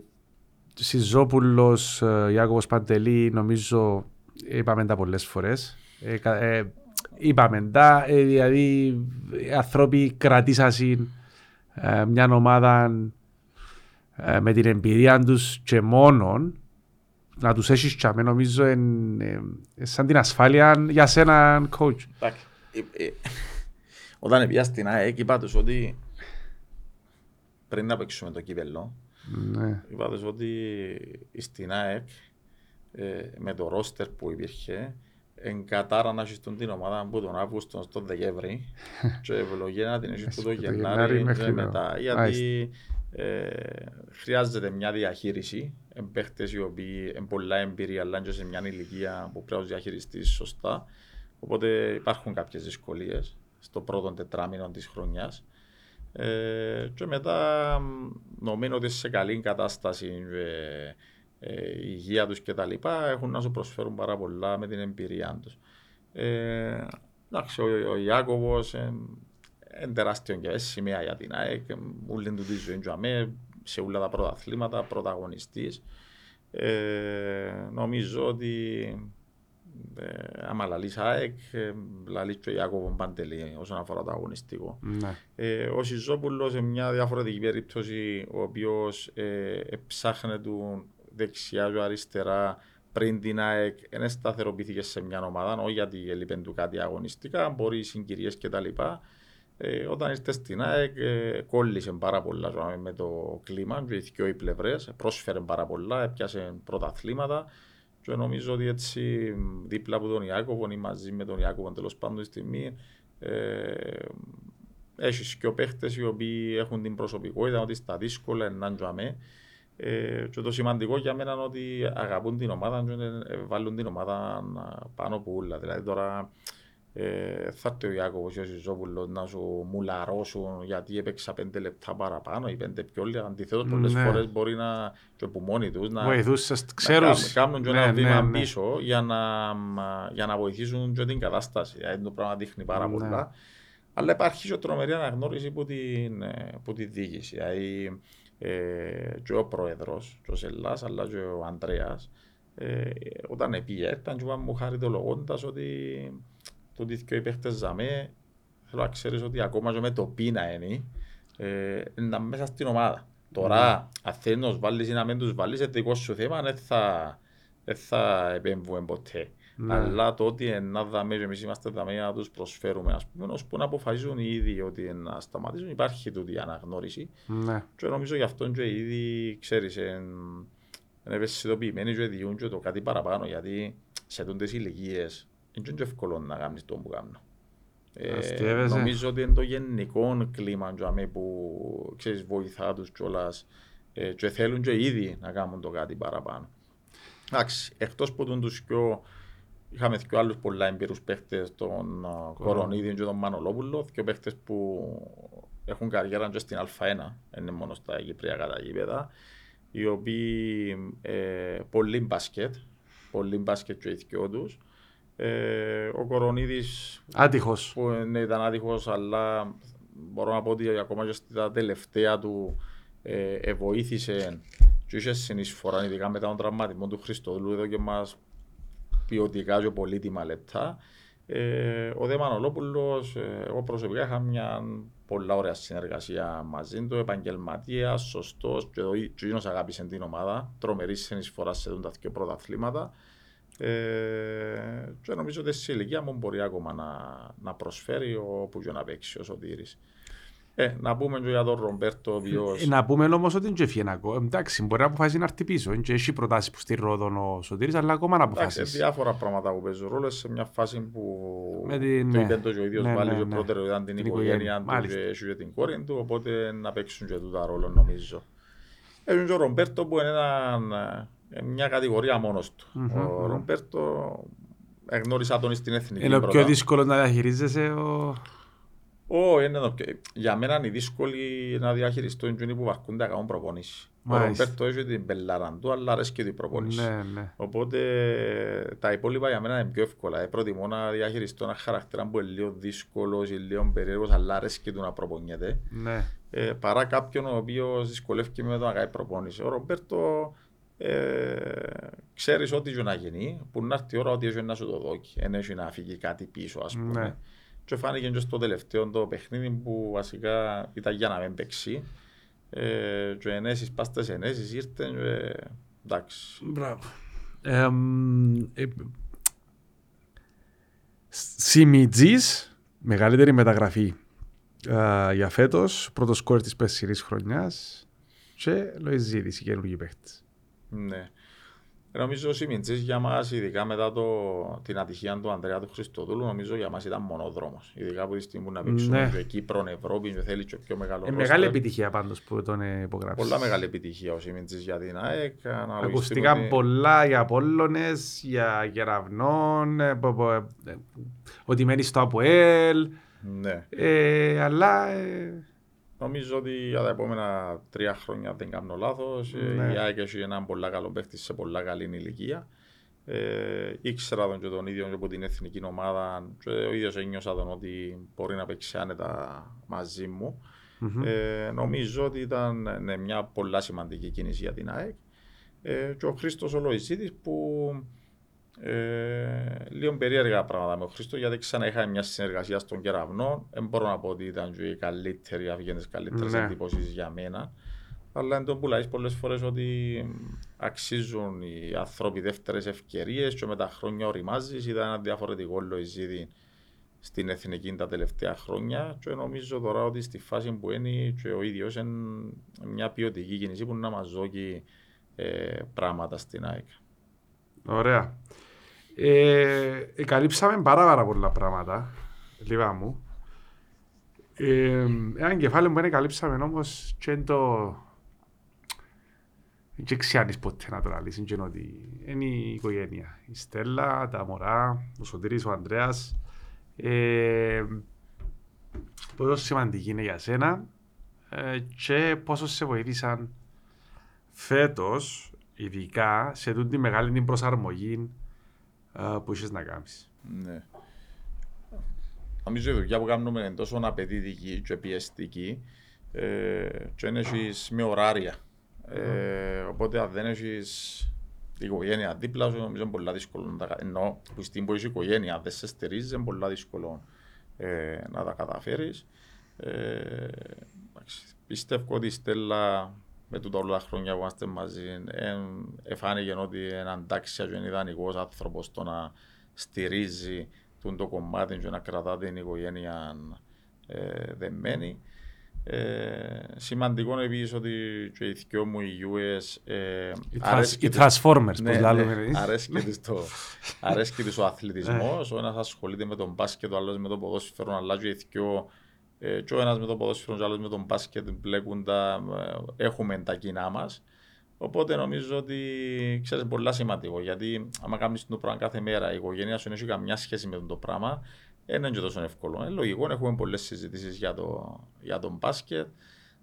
Σιζόπουλος, ε, Ιάκωβος Παντελή, νομίζω είπαμε τα πολλές φορές. Ε, κα- ε, είπαμε τα, ε, δηλαδή οι άνθρωποι κρατήσασαν ε, μια ομάδα ε, με την εμπειρία τους και μόνον να τους έχεις τσάμε νομίζω είναι σαν την ασφάλεια για σένα coach. Εντάξει, ε, ε, Όταν πήγα στην ΑΕΚ είπα τους ότι πριν να παίξουμε το κύπελο, Ναι. είπα τους ότι στην ΑΕΚ ε, με το ρόστερ που υπήρχε εγκατάρα να έχεις τον την ομάδα από τον Αύγουστο στον Δεκέμβρη και ευλογία να την έχεις από το το Γενάρη Γενάρη μέχρι και το- μετά. Γιατί ε, χρειάζεται μια διαχείριση εμπαίχτες οι οποίοι έχουν πολλά εμπειρία αλλά και σε μια ηλικία που πρέπει να τους διαχειριστείς σωστά. Οπότε υπάρχουν κάποιες δυσκολίες στο πρώτο τετράμινο της χρονιάς. Ε, και μετά μ, νομίζω ότι σε καλή κατάσταση ε, ε, η υγεία τους και τα λοιπά έχουν να σου προσφέρουν πάρα πολλά με την εμπειρία τους. Ε, εντάξει, ο, ο Ιάκωβος ε, είναι τεράστιο και σημαία για την ΑΕΚ, ε, όλη του τη ζωή του αμέ, σε όλα τα πρωταθλήματα, πρωταγωνιστής. Ε, νομίζω ότι ε, άμα λαλείς ΑΕΚ, ε, λαλείς και ο Ιάκωβος Παντελή όσον αφορά το αγωνιστικό. Ναι. Ε, ο Σιζόπουλος σε μια διαφορετική περίπτωση, ο οποίος ε, ψάχνε του δεξιά και αριστερά πριν την ΑΕΚ δεν σταθεροποιήθηκε σε μια ομάδα, όχι γιατί έλειπε του κάτι αγωνιστικά, μπορεί συγκυρίε κτλ. Ε, όταν ήρθε στην ΑΕΚ, ε, κόλλησε πάρα πολλά ζω, με το κλίμα και οι δυο πλευρέ, πρόσφερε πάρα πολλά, έπιασε πρωταθλήματα. Και νομίζω ότι έτσι δίπλα από τον Ιάκωβο ή μαζί με τον Ιάκωβο τέλος πάντων στη στιγμή ε, έχει και παίχτες οι οποίοι έχουν την προσωπικότητα ότι στα δύσκολα είναι να ε, και το σημαντικό για μένα είναι ότι αγαπούν την ομάδα και βάλουν την ομάδα πάνω από όλα. Δηλαδή τώρα ε, θα έρθει ο Ιάκωβος και ο Ζιζόπουλος να σου μουλαρώσουν γιατί έπαιξα πέντε λεπτά παραπάνω ή πέντε πιο λίγα. Αντιθέτως πολλές ναι. φορές μπορεί να και που μόνοι τους να, να κάνουν και ναι, ένα βήμα ναι, ναι. πίσω για να, για να βοηθήσουν και την κατάσταση. Δηλαδή το πράγμα δείχνει πάρα ναι. πολλά. Αλλά υπάρχει και τρομερή αναγνώριση από την, που τη διοίκηση. Δηλαδή ε, και ο πρόεδρος, και ο Σελάς, αλλά και ο Ανδρέας, ε, όταν πήγε, ήταν και μου χαριτολογώντας ότι το ότι και οι παίχτες ζαμέ, θέλω να ξέρεις ότι ακόμα και με το πίνα είναι, ε, να μέσα στην ομάδα. Τώρα, αν θέλεις να τους βάλεις ή να μην τους βάλεις, είναι δικό σου θέμα, δεν θα, θα επέμβουμε ποτέ. Ναι. Αλλά το ότι να δάμε και εμείς είμαστε δάμε να τους προσφέρουμε, ας πούμε, ώσπου να αποφασίζουν οι ίδιοι ότι να σταματήσουν, υπάρχει τούτη η αναγνώριση. Ναι. Και νομίζω γι' αυτό και ήδη, ξέρεις, είναι ευαισθητοποιημένοι και διούν και το κάτι παραπάνω, γιατί σε τούντες ηλικίες είναι και εύκολο να κάνεις το που κάνω. Ε, νομίζω ότι είναι το γενικό κλίμα που ξέρεις, βοηθά τους κιόλας ε, και θέλουν και ήδη να κάνουν το κάτι παραπάνω. Εντάξει, εκτός που τους πιο Είχαμε και άλλους πολλά εμπειρούς παίχτες, τον Κορονίδη και τον Μανολόπουλο, και παίχτες που έχουν καριέρα και στην Α1, είναι μόνο στα Κυπριακά τα γήπεδα, οι οποίοι ε, πολύ μπάσκετ, πολύ μπάσκετ και οι τους. Ε, ο Κορονίδης άτυχος. που ναι, ήταν άτυχος, αλλά μπορώ να πω ότι ακόμα και στα τελευταία του ε, βοήθησε και είχε συνεισφορά, ειδικά μετά τον τραυματισμό του Χριστοδούλου, εδώ και μας ποιοτικά και πολύτιμα λεπτά. Ε, ο Δε Μανολόπουλος, ε, εγώ προσωπικά είχα μια πολλά ωραία συνεργασία μαζί του, επαγγελματίας, σωστός, και ο ίδιος αγάπησε την ομάδα, τρομερή συνεισφορά σε τα δύο πρωταθλήματα. Ε, και νομίζω ότι σε ηλικία μου μπορεί ακόμα να, να προσφέρει όπου και να παίξει ο Σωτήρης. Ε, να πούμε και για τον Ρομπέρτο Βιός. Ε, να πούμε όμως ότι είναι και ακόμα. Εντάξει, μπορεί να αποφασίσει να έρθει πίσω. Και έχει προτάσεις που στη Ρόδον ο Σωτήρης, αλλά ακόμα να αποφασίσει. Εντάξει, διάφορα πράγματα που παίζουν ρόλο σε μια φάση που Με την, το είπε το και ο ίδιος ναι, βάλει ναι, ναι. πρώτερο ήταν την, την οικογένεια του και, και την κόρη του, οπότε να παίξουν και τούτα ρόλο νομίζω. Έχουν και ο Ρομπέρτο που είναι ένα, ε, μια κατηγορία μόνος του. Mm-hmm. Ο Ρομπέρτο εγνώρισα τον στην εθνική Είναι πιο δύσκολο να διαχειρίζεσαι ο... Όχι, είναι το Για μένα είναι δύσκολο να διαχειριστώ είναι που βαρκούν τα κάνουν προπονήσει. Ο Ρομπέρτο έχει την πελάρα του, αλλά αρέσει και την προπονήση. Ναι, ναι. Οπότε τα υπόλοιπα για μένα είναι πιο εύκολα. Ε, προτιμώ να διαχειριστώ ένα χαρακτήρα που είναι λίγο δύσκολος ή λίγο περίεργος, αλλά αρέσει και του να προπονιέται. Ναι. Ε, παρά κάποιον ο οποίος δυσκολεύει με το να κάνει προπόνηση. Ο Ρομπέρτο ε, ξέρεις ό,τι να γίνει, που να έρθει η ώρα ότι έχει να σου το δώσει. Δεν έχει να φύγει κάτι πίσω, ας πούμε. Ναι. Και φάνηκε και στο τελευταίο το παιχνίδι που βασικά ήταν για να μην παίξει. Ε, και ενέσεις, πάστες ενέσεις ήρθαν και εντάξει. Μπράβο. Ε, ε, Σιμιτζής, μεγαλύτερη μεταγραφή ε, για φέτος, πρώτος σκόρ της πέσσερις χρονιάς και Λοϊζίδης, η καινούργη παίχτης. Ναι. Νομίζω ότι οι για μας, ειδικά μετά το, την ατυχία του Ανδρέα του Χριστοδούλου, νομίζω για μας ήταν μονοδρόμο. Ειδικά από της στιγμή που να παίξουμε ναι. και Κύπρο, Ευρώπη, και θέλει και πιο μεγάλος. Ε, μεγάλη επιτυχία πάντως που τον υπογράψεις. Πολλά μεγάλη επιτυχία ο Σιμιντζή για την ΑΕΚ. Ακουστικά ότι... πολλά για Απόλλωνες, για Γεραυνών, ε, ε, ότι μένει στο ΑΠΟΕΛ. Ναι. Ε, αλλά. Ε, Νομίζω ότι για τα επόμενα τρία χρόνια δεν κάνω λάθος. Ναι. Η ΑΕΚ έχει έναν πολύ καλό παίχτη σε πολύ καλή ηλικία. Ε, ήξερα τον και τον ίδιο από την εθνική ομάδα και ο ίδιος ένιωσα τον ότι μπορεί να παίξει άνετα μαζί μου. Mm-hmm. Ε, νομίζω ότι ήταν ναι, μια πολύ σημαντική κίνηση για την ΑΕΚ. Ε, και ο Χρήστος ο που ε, λίγο περίεργα πράγματα με τον Χρήστο γιατί ξανά είχα μια συνεργασία στον κεραυνό. Δεν μπορώ να πω ότι ήταν και η καλύτερη, αυγέντε καλύτερες ναι. εντυπώσεις για μένα. Αλλά δεν το πουλάει πολλές φορές ότι αξίζουν οι άνθρωποι δεύτερες ευκαιρίες και με τα χρόνια οριμάζεις. Είδα ένα διαφορετικό λοϊζίδι στην εθνική τα τελευταία χρόνια. Και νομίζω τώρα ότι στη φάση που είναι και ο ίδιος είναι μια ποιοτική κίνηση που να μας δώσει ε, πράγματα στην ΑΕΚ. Ωραία. Ε, καλύψαμε πάρα, πάρα πολλά πράγματα. Λίγα μου. Ε, ένα κεφάλαιο που είναι καλύψαμε όμως και το... Δεν ξέρεις ποτέ να το λαλείς, είναι ότι είναι η οικογένεια. Η Στέλλα, τα μωρά, ο Σωτήρης, ο Ανδρέας. Ε, πόσο σημαντική είναι για σένα ε, και πόσο σε βοήθησαν φέτος, ειδικά σε τούτη τη μεγάλη την προσαρμογή ε, που είσαι να κάνεις. Ναι. Νομίζω η δουλειά που κάνουμε είναι τόσο απαιτητική και πιεστική ε, και δεν έχεις με ωράρια. Ε, οπότε αν δεν έχεις οικογένεια δίπλα σου, νομίζω είναι πολύ δύσκολο να τα καταφέρεις. Ενώ που στην που η οικογένεια δεν σε στερίζεις, είναι πολύ δύσκολο ε, να τα καταφέρεις. Ε, πιστεύω ότι η Στέλλα με τούτα όλα τα χρόνια που είμαστε μαζί ε, εφάνηκε ότι είναι αντάξια και είναι ιδανικός άνθρωπος το να στηρίζει το κομμάτι και να κρατά την οικογένεια ε, δεμένη. Ε, σημαντικό επίσης ότι και οι δυο μου οι US ε, οι Transformers ναι, ναι, αρέσκει τους ο αθλητισμός. Ο ένας ασχολείται με τον μπάσκετ ο άλλος με το ποδόσφαιρο αλλά και οι δυο ε, και ο ένας με το ποδόσφαιρο και ο άλλος με τον μπάσκετ μπλέκουν τα, ε, έχουμε τα κοινά μας Οπότε νομίζω ότι ξέρεις πολλά σημαντικό. Γιατί άμα κάνεις το πράγμα κάθε μέρα, η οικογένεια σου δεν έχει καμιά σχέση με το πράγμα, δεν είναι τόσο εύκολο. Είναι λογικό, έχουμε πολλές συζητήσεις για, το, για τον μπάσκετ.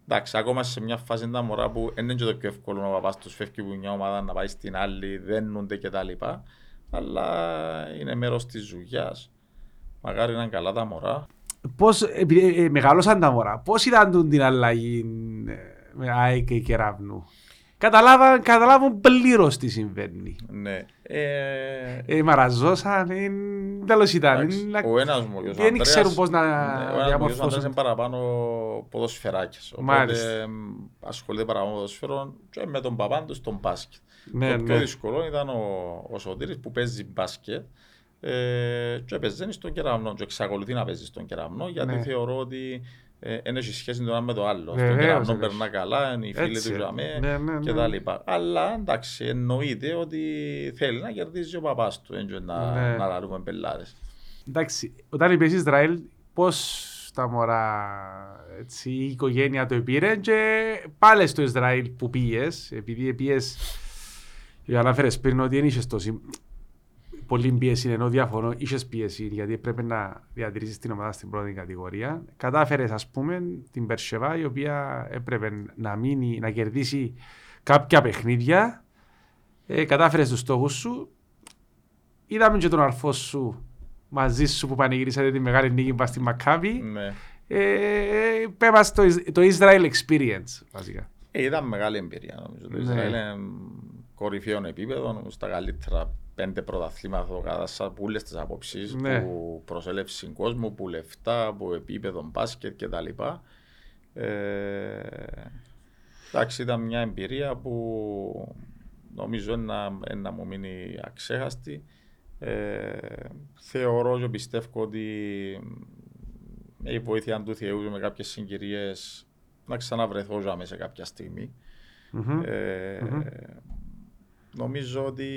Εντάξει, ακόμα σε μια φάση τα μωρά που δεν είναι το πιο εύκολο να πα τους φεύγει που μια ομάδα να πάει στην άλλη, δένονται κτλ. Αλλά είναι μέρος της δουλειά. Μακάρι να είναι καλά τα μωρά. Πώς, επειδή ε, μεγάλωσαν τα μωρά, πώς είδαν την αλλαγή ε, με ΑΕΚ και Κεραύνου καταλάβαν, καταλάβουν πλήρως τι συμβαίνει. Ναι. Ε, ε, μαραζώσαν, τέλος ήταν. Ο ένας μου, ο Δεν ξέρουν πώς να ναι, διαμορφώσουν. Ο είναι παραπάνω ποδοσφαιράκες. Οπότε ασχολείται παραπάνω ποδοσφαιρών και με τον παπάν του στον μπάσκετ. Ναι, το πιο ναι. δύσκολο ήταν ο, ο Σωτήρης που παίζει μπάσκετ ε, και παίζει στον κεραυνό και εξακολουθεί να παίζεις στον κεραυνό γιατί ναι. θεωρώ ότι δεν έχει σχέση το ένα με το άλλο. Στον κεραυνό περνά καλά, είναι οι φίλοι του ζαμέ ναι, ναι, και τα λοιπά. Αλλά εντάξει, εννοείται ότι θέλει να κερδίζει ο παπάς του, έτσι να, ναι. να λαρούμε πελάρες. Εντάξει, όταν είπες Ισραήλ, πώς τα μωρά, έτσι, η οικογένεια το πήρε και πάλι στο Ισραήλ που πήγες, επειδή πήγες, αναφέρες πριν ότι δεν είχες τόση πολύ πίεση, ενώ διαφωνώ, είχες πίεση γιατί πρέπει να διατηρήσεις την ομάδα στην πρώτη κατηγορία. Κατάφερες, ας πούμε, την Περσεβά, η οποία έπρεπε να μείνει, να κερδίσει κάποια παιχνίδια. Ε, Κατάφερες τους στόχους σου. Είδαμε και τον αρφός σου μαζί σου που πανηγυρίσατε τη μεγάλη νίκη πα στη Μακάβη. Ναι. Ε, το, το Israel Experience, βασικά. Ε, ήταν μεγάλη εμπειρία, νομίζω. Το ναι. Ισραήλ είναι κορυφαίο επίπεδο, στα καλύτερα πέντε πρωταθλήματα κατά σαν που όλες τις απόψεις ναι. που προσέλευσης κόσμου, που λεφτά, που επίπεδο μπάσκετ κτλ. Ε, εντάξει, ήταν μια εμπειρία που νομίζω να, να μου μείνει αξέχαστη. Ε, θεωρώ και πιστεύω ότι με η βοήθεια του Θεού με κάποιες συγκυρίες να ξαναβρεθώ σε κάποια στιγμή. Mm-hmm. Ε, mm-hmm. Νομίζω ότι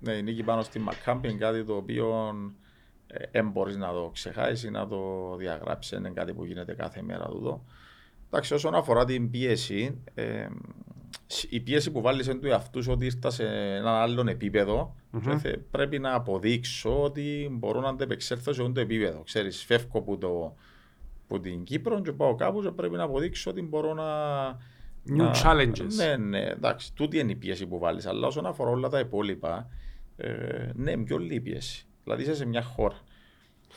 ναι, η νίκη πάνω στη Μακάμπη είναι κάτι το οποίο δεν ε, μπορείς να το ξεχάσεις, να το διαγράψεις. Είναι κάτι που γίνεται κάθε μέρα εδώ. Εντάξει, όσον αφορά την πίεση, ε, η πίεση που βάλεις εν του εαυτούς ότι ήρθα σε ένα άλλο επίπεδο, mm-hmm. πρέπει να αποδείξω ότι μπορώ να αντεπεξέλθω σε αυτό το επίπεδο. Ξέρεις, φεύγω από, το, από την Κύπρο και πάω κάπου και πρέπει να αποδείξω ότι μπορώ να. New να, challenges. Ναι, ναι, εντάξει, τούτη είναι η πίεση που βάλεις. Αλλά όσον αφορά όλα τα υπόλοιπα, ε, ναι, πιο λίγη πίεση. Δηλαδή είσαι σε μια χώρα.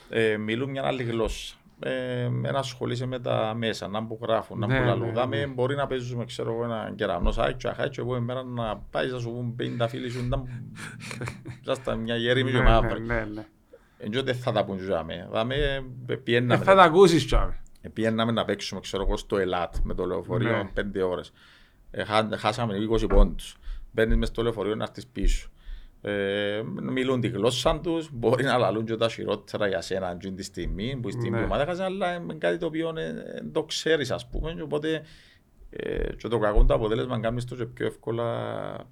Ε, μιλούν μια άλλη γλώσσα. Ε, ένα ασχολείσαι με τα μέσα, να που γράφουν, να ναι, που λαλούν. Ναι, ναι. Μπορεί να παίζουμε, ξέρω εγώ, ένα κεραυνό σάκι, αχάκι, εγώ εμένα να πάει να σου πούν 50 φίλοι σου, να ζάστα μια γέριμη και μαύρη. Ναι, ναι, ναι. δεν θα τα πούν τζάμε. Θα με πιέναμε. Θα τα ακούσεις τζάμε. Πήγαμε να παίξουμε, ξέρω εγώ, στο Εϊλάτ με το λεωφορείο Ναι. πέντε ώρες. Ε, χά- χάσαμε 20 πόντους. Μπαίνεις μες στο λεωφορείο να έρθεις πίσω. Ε, μιλούν τη γλώσσα τους, μπορεί να λαλούν και τα χειρότερα για σένα εκείνη τη στιγμή που στην Ναι. ομάδα χάσει, αλλά είναι κάτι το οποίο ε, ε, το ξέρεις ας πούμε και οπότε ε, και το κακό το αποτέλεσμα κάνεις το και πιο εύκολα,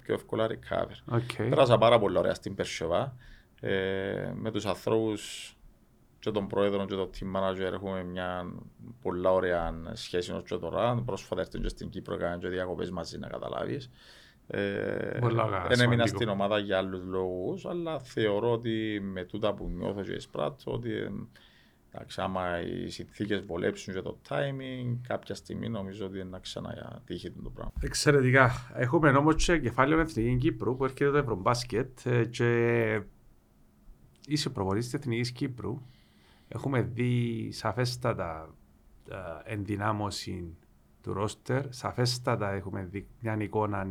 πιο εύκολα recover. OK. Πέρασα πάρα πολύ ωραία στην Μπερ Σεβά. Ε, με τους ανθρώπους και τον πρόεδρο και τον team manager έχουμε μια πολλά ωραία σχέση ως και τώρα. Πρόσφατα έρθουν και στην Κύπρο έκαναν και διακοπές μαζί να καταλάβεις. Ε, Πολλά καλά, δεν έμεινα σημαντικό. στην ομάδα για άλλους λόγους, αλλά θεωρώ ότι με τούτα που νιώθω και εισπράττω ότι ε, εντάξει, άμα οι συνθήκες βολέψουν και το timing, κάποια στιγμή νομίζω ότι είναι να ξανατύχει το πράγμα. Εξαιρετικά. Έχουμε όμως και κεφάλαιο Εθνική Κύπρου που έρχεται το Ευρωμπάσκετ ε, και είσαι προπονητής της Εθνικής Κύπρου. Έχουμε δει σαφέστατα ε, ενδυνάμωση του ρόστερ. Σαφέστατα έχουμε δει μια εικόνα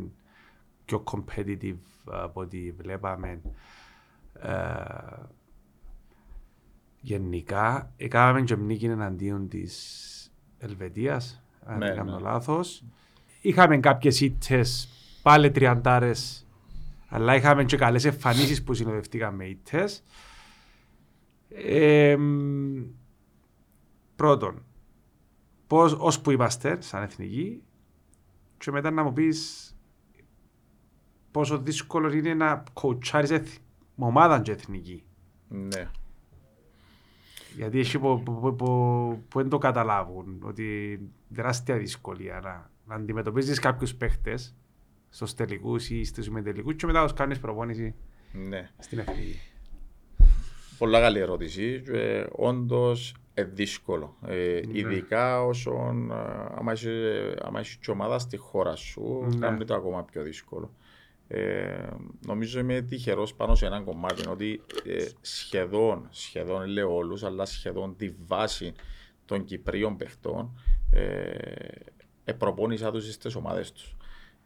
πιο competitive ε, από ό,τι βλέπαμε. Ε, γενικά, έκαναμε και νίκη εναντίον της Ελβετίας, αν Ναι, δεν κάνω ναι. λάθος. Είχαμε κάποιες ήττες, πάλι τριαντάρες, αλλά είχαμε και καλές εμφανίσεις που συνοδευτήκαν με ήττες. Ε, μ, πρώτον, πώς, ως που είμαστε σαν εθνική και μετά να μου πεις πόσο δύσκολο είναι να κοουτσάρεις εθ- ομάδα και εθνική. Ναι. Γιατί έχει που, που, που, που, που δεν το καταλάβουν ότι τεράστια δυσκολία να, να αντιμετωπίζεις κάποιους παίχτες στους τελικούς ή στους συμμετελικούς και μετά τους κάνεις προπόνηση ναι. στην εθνική. Πολλά καλή ερώτηση. Και, όντως ε, δύσκολο. Ε, Ναι. Ειδικά όσον ε, άμα είσαι, άμα έχεις και ομάδα στη χώρα σου, Ναι. κάνει το ακόμα πιο δύσκολο. Ε, νομίζω είμαι τυχερός πάνω σε έναν κομμάτι ότι ε, σχεδόν, σχεδόν δεν λέω όλους, αλλά σχεδόν τη βάση των Κυπρίων παιχτών ε, επροπόνησα τους στις ομάδες τους.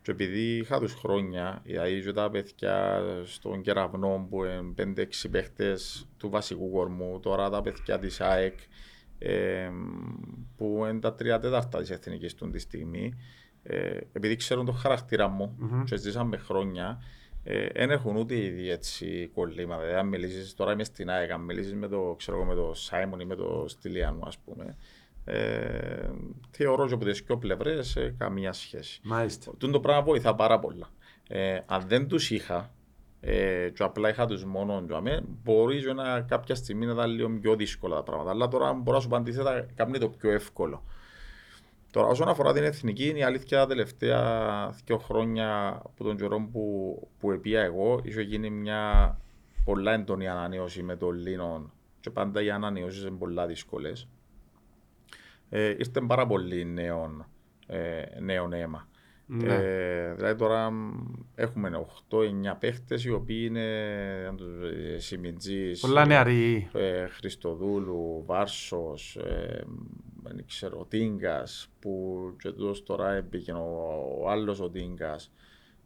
Και επειδή είχα τους χρόνια, δηλαδή και τα παιδιά στον κεραυνό που είναι 5-6 παίχτες του βασικού κορμού, τώρα τα παιδιά της ΑΕΚ, ε, που είναι τα τρία τέταρτα της εθνικής του τη στιγμή, ε, επειδή ξέρουν τον χαρακτήρα μου Μμμ. και ζήσαμε χρόνια, δεν έχουν ούτε ήδη έτσι κολλήματα. Δηλαδή, αν μιλήσεις, τώρα είμαι στην ΑΕΚ, αν μιλήσεις με το, ξέρω, εγώ, με το Σάιμον ή με το Στυλιανού, ας πούμε, ε, θεωρώ και από τις δυο πλευρές ε, καμία σχέση. Μάλιστα. Τούν το πράγμα βοηθά πάρα πολλά. Ε, αν δεν τους είχα, ε, και απλά είχα τους μόνο για μέ, μπορεί και να, κάποια στιγμή να ήταν λίγο πιο δύσκολα τα πράγματα. Αλλά τώρα μπορώ να σου πω αντίθετα, κάνει το πιο εύκολο. Τώρα, όσον αφορά την εθνική, είναι η αλήθεια τα τελευταία δύο χρόνια από τον καιρό που, που επία εγώ, είχε γίνει μια πολλά έντονη ανανέωση με τον Λίνο και πάντα οι ανανεώσεις είναι πολλά δύσκολες. Ε, ήρθε πάρα πολύ νέων, ε, νέων αίμα. Ναι. Ε, δηλαδή τώρα μ, έχουμε 8-9 παίχτες οι οποίοι είναι ε, Σιμιτζής, Πολλά ε, νεαροί. ε, Χριστοδούλου, Βάρσος, ε, δεν ξέρω, Τίνγκας, που και τούτος τώρα έμπηκε ο, ο άλλος ο Τίνγκας,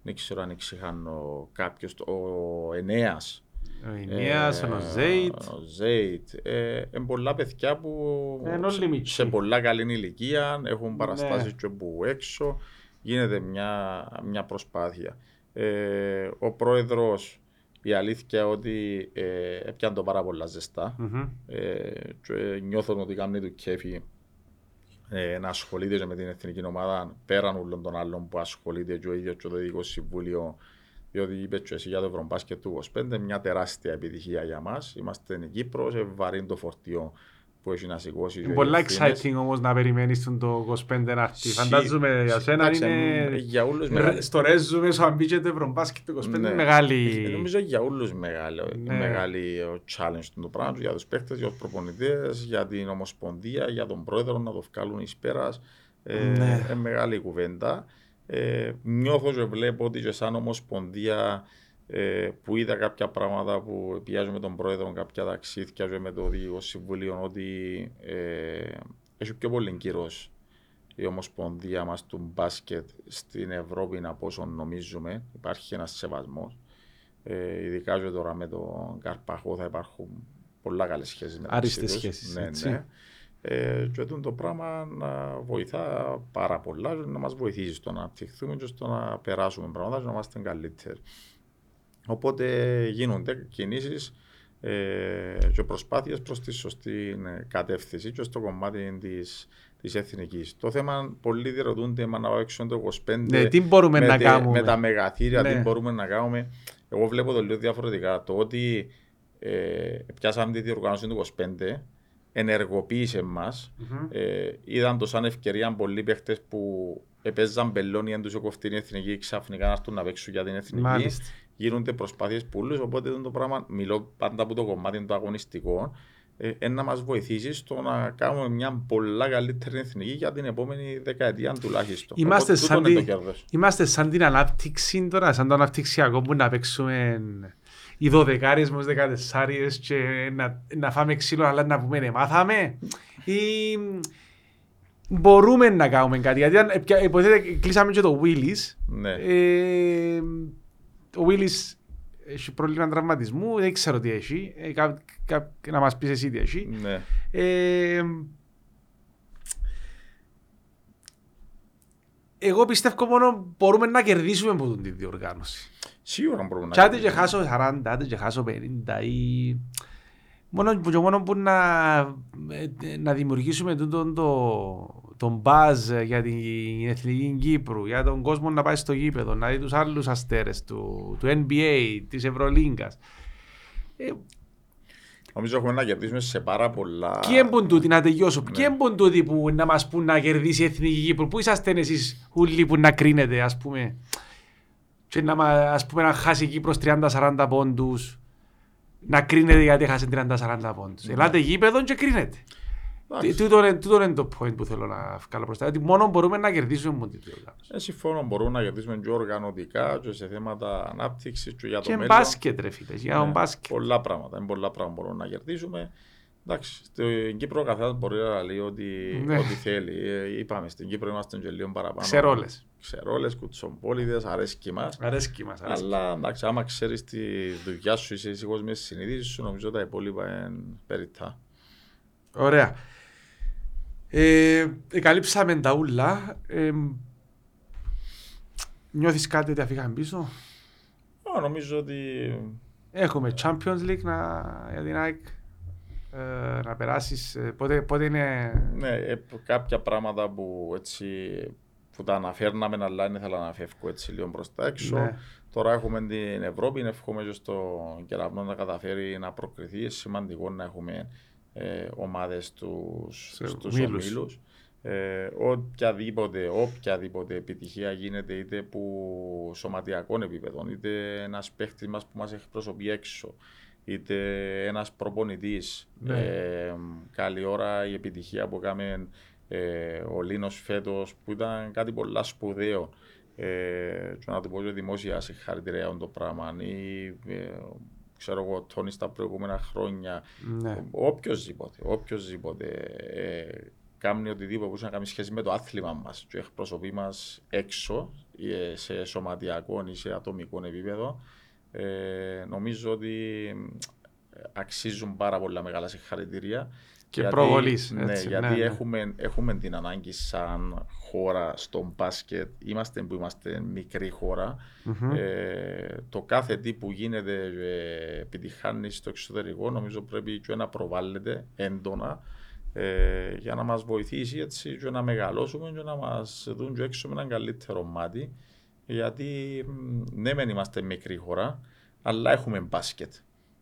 δεν ξέρω αν ξεχάνω κάποιος, ο Ενέας. Ο Ινίας, ο Ζέιτ. Ε, Ο Ζέιτ. Ε, είναι πολλά παιδιά που Είναι όλοι σε, μίτσοι. σε πολλά καλή ηλικία έχουν παραστάσεις Ναι. και από έξω. Γίνεται μια, μια προσπάθεια. Ε, ο πρόεδρος, η αλήθεια ότι ε, έπιανε το πάρα πολλά ζεστά. Μμμ. Ε, και νιώθω ότι κάνει του κέφι ε, να ασχολείται και με την εθνική ομάδα πέραν όλων των άλλων που ασχολείται και ο ίδιος και το Ειδικό Συμβούλιο διότι είπες και εσύ για το Ευρωμπάσκετ του 25 μια τεράστια επιτυχία για μας. Είμαστε η Κύπρος, ε, βαρύνει το φορτίο που έχει να σηκώσει. Είναι και πολλά οι ευθύνες. exciting όμως να περιμένεις τον το 25 να έρθει. Σι- Φαντάζομαι για σένα εντάξει, ε, είναι... Για όλους Ρε, μεγάλη. Στο ρέζουμε σου αν μπήκε το Ευρωμπάσκετ το 25 Ναι. είναι Ε, μεγάλη... Νομίζω για όλους μεγάλο, Ναι. μεγάλη ο challenge του το πράγμα, για τους παίχτες, για τους προπονητές, για την Ομοσπονδία, για τον πρόεδρο να το βγάλουν εις πέρας. Ε, Ναι. είναι μεγάλη κουβέντα. Ε, νιώθω και βλέπω ότι και σαν Ομοσπονδία ε, που είδα κάποια πράγματα που πιάζω με τον πρόεδρο, κάποια ταξίδια και με το Διοικητικό Συμβούλιο, ότι ε, έχει πιο πολύ κύρος η Ομοσπονδία μας του μπάσκετ στην Ευρώπη από όσο νομίζουμε. Υπάρχει ένας σεβασμός. Ε, ειδικά και τώρα με τον Καρπαχό θα υπάρχουν πολλά καλές σχέσεις μεταξύ Άριστες τους. σχέσεις, Ναι, έτσι. ναι. Ε, και το πράγμα να βοηθά πάρα πολλά και να μας βοηθήσει στο να αναπτυχθούμε και στο να περάσουμε πράγματα και να είμαστε καλύτεροι. Οπότε γίνονται κινήσεις ε, και προσπάθειες προς τη σωστή ε, κατεύθυνση και στο κομμάτι της, της εθνικής. Το θέμα πολλοί διερωτούνται μα να έξω το 25 ναι, τι μπορούμε με, να τε, κάνουμε; με τα μεγαθύρια, Ναι. τι μπορούμε να κάνουμε. Εγώ βλέπω το λίγο διαφορετικά. Το ότι ε, πιάσαμε τη διοργάνωση του 25 ενεργοποίησε μας. Μμμ. Ε, είδαν το σαν ευκαιρία πολλοί παίχτες που επέζαν μπελόνι εν τους κοφτή την εθνική ξαφνικά να έρθουν να παίξουν για την εθνική. Μάλιστα. Γίνονται προσπάθειες πολλούς, οπότε το πράγμα, μιλώ πάντα από το κομμάτι του αγωνιστικού, ε, ε, να μας βοηθήσεις στο να κάνουμε μια πολλά καλύτερη εθνική για την επόμενη δεκαετία τουλάχιστον. Είμαστε Οπότε, σαν τούτο είναι τη- το κέρδος. Είμαστε σαν την ανάπτυξη τώρα, σαν το αναπτυξιακό που να παίξουμε οι δωδεκάρες με τους δεκατεσσάριες και να, να φάμε ξύλο αλλά να πούμε ναι μάθαμε ή μπορούμε να κάνουμε κάτι γιατί αν, πια- υποθέτω κλείσαμε και το Willis Ναι. ε, ο Willis έχει πρόβλημα τραυματισμού δεν ξέρω τι έχει ε, κα- κα- να μας πεις εσύ τι έχει ναι. ε, εγώ πιστεύω μόνο μπορούμε να κερδίσουμε από την διοργάνωση. Σίγουρα μπορούμε να Και άντε και κάνουμε. χάσω 40, άντε και χάσω 50 ή... Μόνο, και μόνο που να, ε, να δημιουργήσουμε τον, το, τον buzz για την Εθνική Κύπρου, για τον κόσμο να πάει στο γήπεδο, να δει τους άλλους αστέρες του, του NBA, της Ευρωλίγκας. Ε, Νομίζω έχουμε να κερδίσουμε σε πάρα πολλά. Ποιοι έμπουν τούτοι να τελειώσω, Ναι. ποιοι έμπουν τούτοι που να μας πούν να κερδίσει η Εθνική Κύπρου, πού είσαστε εσείς ούλοι που να κρίνετε ας πούμε; Και να, μα- ας πούμε, να χάσει η Κύπρος 30-40 πόντους να κρίνετε γιατί έχασε 30-40 πόντους. Ναι. Ελάτε γήπεδο και κρίνετε. Εντάξει. Τι- Τούτο είναι, τούτο είναι το point που θέλω να βγάλω μπροστά. Ότι μόνο μπορούμε να κερδίσουμε μόνο τη διοργάνωση. Ε, συμφωνώ, μπορούμε να κερδίσουμε και οργανωτικά και σε θέματα ανάπτυξης και για το Και μέλλον. μπάσκετ ρε φίλε, για τον Ναι, μπάσκετ. Πολλά πράγματα. Είναι πολλά πράγματα μπορούμε να κερδίσουμε. Εντάξει, στην Κύπρο ο καθένας μπορεί να λέει ότι, Ναι. ό,τι θέλει. Ε, είπαμε, στην Κύπρο είμαστε και λίγο παραπάνω. Ξερόλες. Ξερόλες, κουτσομπόλιδες, αρέσκει μας. Αρέσκει μας. αρέσκει. Αλλά εντάξει, άμα ξέρεις τη δουλειά σου, είσαι ήσυχος με τις συνειδήσεις σου, νομίζω τα υπόλοιπα είναι περιττά. Ωραία. Ε, καλύψαμε τα ούλα. Ε, νιώθεις κάτι ότι αφήγαμε πίσω; Α, νομίζω ότι Έχουμε Champions League να, για την ΑΕΚ. Ε, να περάσεις. ε, πότε, πότε είναι... ναι, ε, κάποια πράγματα που έτσι που τα αναφέρναμε αλλά δεν ήθελα να φεύγω έτσι λίγο προς τα έξω. Ναι. Τώρα έχουμε την Ευρώπη, εύχομαι και στο κεραυνό να καταφέρει να προκριθεί. Είναι σημαντικό να έχουμε ε, ομάδες στους, Σε στους ομίλους. ομίλους. Ε, οποιαδήποτε, οποιαδήποτε επιτυχία γίνεται είτε που σωματιακών επίπεδων, είτε ένας παίχτης μας που μας εκπροσωπεί έξω, είτε ένας προπονητής. Ναι. Ε, καλή ώρα η επιτυχία που έκαμε ε, ο Λίνος φέτος που ήταν κάτι πολλά σπουδαίο. Ε, και να του πω και δημόσια συγχαρητήρια για το πράγμα. Ή, ε, ξέρω εγώ, Τόνις στα προηγούμενα χρόνια. Ναι. Οποιοςδήποτε, οποιοςδήποτε ε, κάνει οτιδήποτε που έχει να κάνει σχέση με το άθλημα μας και εκπροσωπεί μας έξω ε, σε σωματιακό ή σε ατομικό επίπεδο ε, νομίζω ότι ε, αξίζουν πάρα πολλά μεγάλα συγχαρητήρια Και προβολής, Ναι, έτσι, γιατί ναι, ναι. Έχουμε, έχουμε την ανάγκη σαν χώρα στο μπάσκετ, είμαστε που είμαστε μικρή χώρα, Μμμ. ε, το κάθε τι που γίνεται ε, επιτυχάνει στο εξωτερικό νομίζω πρέπει και να προβάλλεται έντονα ε, για να μας βοηθήσει έτσι και να μεγαλώσουμε και να μας δουν και έξω με έναν καλύτερο μάτι γιατί μ, ναι μεν είμαστε μικρή χώρα αλλά έχουμε μπάσκετ.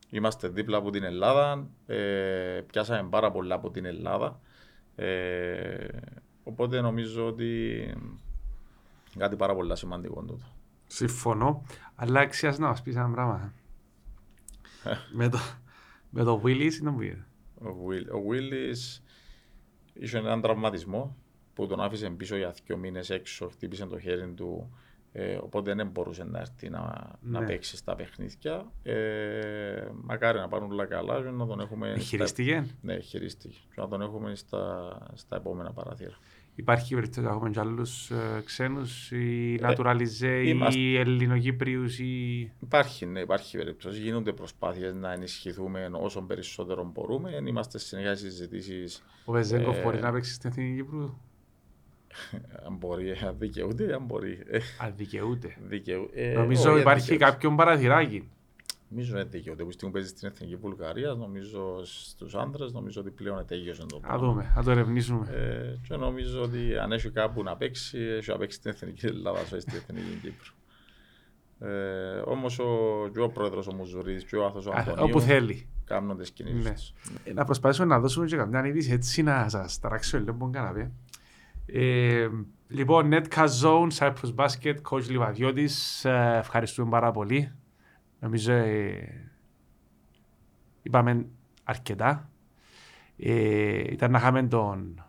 Είμαστε δίπλα από την Ελλάδα, ε, πιάσαμε πάρα πολλά από την Ελλάδα ε, οπότε νομίζω ότι κάτι πάρα πολύ σημαντικό τούτο. Συμφωνώ. Αλλά αξιάζει να μας πεις ένα πράγμα. με, το, με το Willis είναι που είδε. Ο, Will, ο Willis είχε έναν τραυματισμό που τον άφησε πίσω για δύο μήνες έξω, χτύπησε το χέρι του, ε, οπότε δεν μπορούσε να έρθει να, να Ναι. παίξει στα παιχνίδια. Ε, μακάρι να πάνε όλα καλά και να τον έχουμε... στα- Χειριστήκε. Ναι, χειρίστηκε. Και να τον έχουμε στα, στα επόμενα παραθύρα. Υπάρχει περίπτωση να έχουμε και άλλους ε, ξένους, οι Ε, naturalizé, είμαστε- οι Ελληνοκύπριους, οι... Υπάρχει, ναι, υπάρχει περίπτωση. Γίνονται προσπάθειες να ενισχυθούμε όσο περισσότερο μπορούμε. Είμαστε συνεχεία συζητήσεις Ο Βεζέγκοφ Ε, μπορεί να παίξει στην Εθνική Κύπρου; Αν μπορεί, αν δικαιούται, αν μπορεί. Ε, Αδικαιούται. δικαιού- ε, Νομίζω όχι, υπάρχει αδικαιούται. κάποιον παραθυράκι. Νομίζω ότι δικαιούται. Που στιγμή παίζει στην Εθνική Βουλγαρία, νομίζω στους άντρες, νομίζω ότι πλέον ετέγιωσε το Θα δούμε, θα το ερευνήσουμε. Ε, και νομίζω ότι αν έχει κάπου να παίξει, έχει να παίξει στην Εθνική Ελλάδα, όχι στην Εθνική Κύπρο. Ε, Όμως ο, και ο πρόεδρος ο Μουζουρίδης και ο Άθος ο Α, Αντωνίου Όπου θέλει. κάνουν τις κινήσεις Ναι. τους. Ε, Να προσπαθήσουμε να δώσουμε και καμιά είδηση έτσι να σας ταράξω λίγο που κάναμε. Ε, λοιπόν, Netcast Zone, Cyprus Basket, Coach Λιβαδιώτης, ε, ευχαριστούμε πάρα πολύ. Νομίζω ε, είπαμε αρκετά. Ε, ήταν να είχαμε τον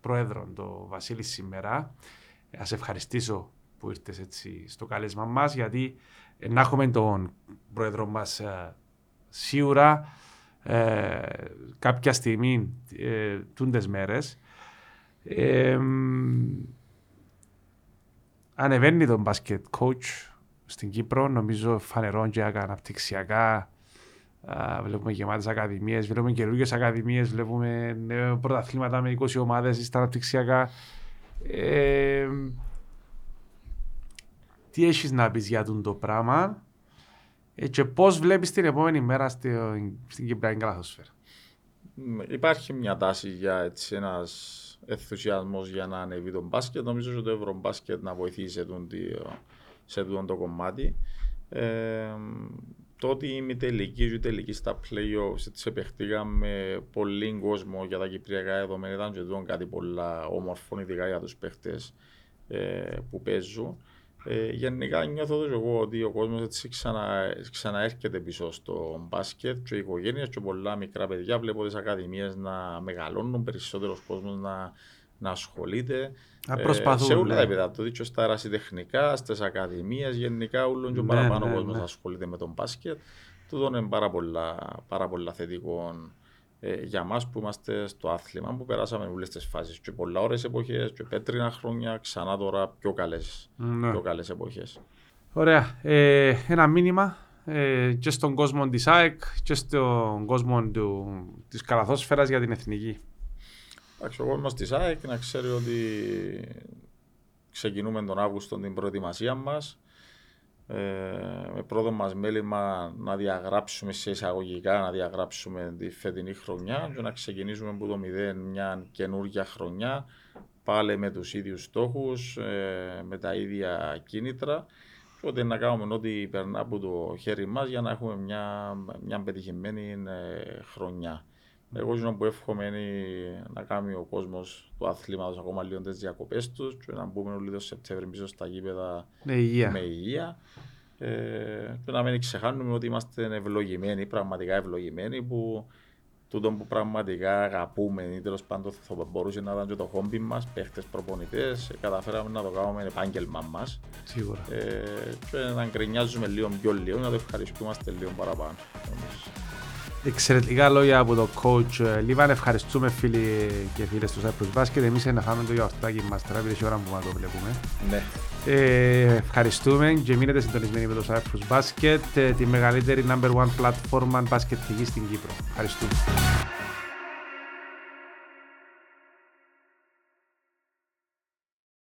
πρόεδρο, τον Βασίλη σήμερα. Ε, ας ευχαριστήσω που ήρθες έτσι στο κάλεσμα μας, γιατί ε, να έχουμε τον πρόεδρο μας ε, σίγουρα ε, κάποια στιγμή ε, τούντες μέρες ε, μ, ανεβαίνει τον μπάσκετ coach στην Κύπρο νομίζω φανερών και αναπτυξιακά Α, βλέπουμε γεμάτες ακαδημίες, βλέπουμε καινούργιες ακαδημίες, βλέπουμε νέα πρωταθλήματα με 20 ομάδες στα αναπτυξιακά. Ε, τι έχεις να πεις για τον το πράγμα ε, και πώς βλέπεις την επόμενη μέρα στη, στην Κυπριακή Καλαθόσφαιρα; Μ, Υπάρχει μια τάση για έτσι ένας ενθουσιασμός για να ανεβεί τον μπάσκετ. Νομίζω ότι το Ευρωμπάσκετ να βοηθήσει σε, τούτη, σε τούτο το κομμάτι. Ε, το ότι είμαι τελική και τελική στα playoffs έτσι επεχτήκαμε πολύ κόσμο για τα κυπριακά δεδομένα ήταν και τούτο κάτι πολλά όμορφο ειδικά για τους παίχτες ε, που παίζουν. Ε, γενικά νιώθω ότι εγώ ότι ο κόσμος έτσι ξανα, ξαναέρχεται πίσω στο μπάσκετ και οι οικογένειες και πολλά μικρά παιδιά βλέπω τις ακαδημίες να μεγαλώνουν, περισσότερος κόσμος να, να ασχολείται. Να Ε, προσπαθούν. σε όλα τα ναι. επίπεδα, το δείξω στα ερασιτεχνικά, στις ακαδημίες, γενικά όλων και Ναι, παραπάνω ναι, ο κόσμος ναι. ασχολείται με τον μπάσκετ. Τούτο είναι πάρα πολλά, πάρα πολλά θετικό ε, για μας που είμαστε στο άθλημα, που περάσαμε όλες τις φάσεις και πολλά ώρες εποχές και πέτρινα χρόνια, ξανά τώρα πιο καλές, Ναι. πιο καλές εποχές. Ωραία. Ε, ένα μήνυμα ε, και στον κόσμο της ΑΕΚ και στον κόσμο του, της καλαθόσφαιρας για την εθνική. Εντάξει, ο κόσμος της ΑΕΚ να ξέρει ότι ξεκινούμε τον Αύγουστο την προετοιμασία μας. Ε, με πρώτο μας μέλημα να διαγράψουμε σε εισαγωγικά, να διαγράψουμε τη φετινή χρονιά και να ξεκινήσουμε από το μηδέν μια καινούργια χρονιά πάλι με τους ίδιους στόχους, ε, με τα ίδια κίνητρα και ότι να κάνουμε ό,τι περνά από το χέρι μας για να έχουμε μια, μια πετυχημένη ε, χρονιά. Εγώ ζω που εύχομαι είναι να κάνει ο κόσμος του αθλήματος ακόμα λίγο τις διακοπές τους και να μπούμε όλοι το Σεπτέμβριο πίσω στα γήπεδα Ναι, υγεία. με υγεία. Ε, και να μην ξεχάνουμε ότι είμαστε ευλογημένοι, πραγματικά ευλογημένοι που τούτο που πραγματικά αγαπούμε ή τέλος πάντων θα μπορούσε να ήταν και το χόμπι μας, παίχτες προπονητές, καταφέραμε να το κάνουμε επάγγελμα μας Σίγουρα. ε, και να γκρινιάζουμε λίγο πιο λίγο, να το ευχαριστούμαστε λίγο παραπάνω. νομίζω. Εξαιρετικά λόγια από τον coach ε, Λίβαν. Ευχαριστούμε φίλοι και φίλες του Cyprus Basket. Εμείς να φάμε το γιορτάκι μας τώρα, επειδή έχει ώρα που μας το βλέπουμε. Ναι. Ε, ευχαριστούμε και μείνετε συντονισμένοι με το Cyprus Basket, ε, τη μεγαλύτερη number one πλατφόρμα μπασκετική στην Κύπρο. Ευχαριστούμε.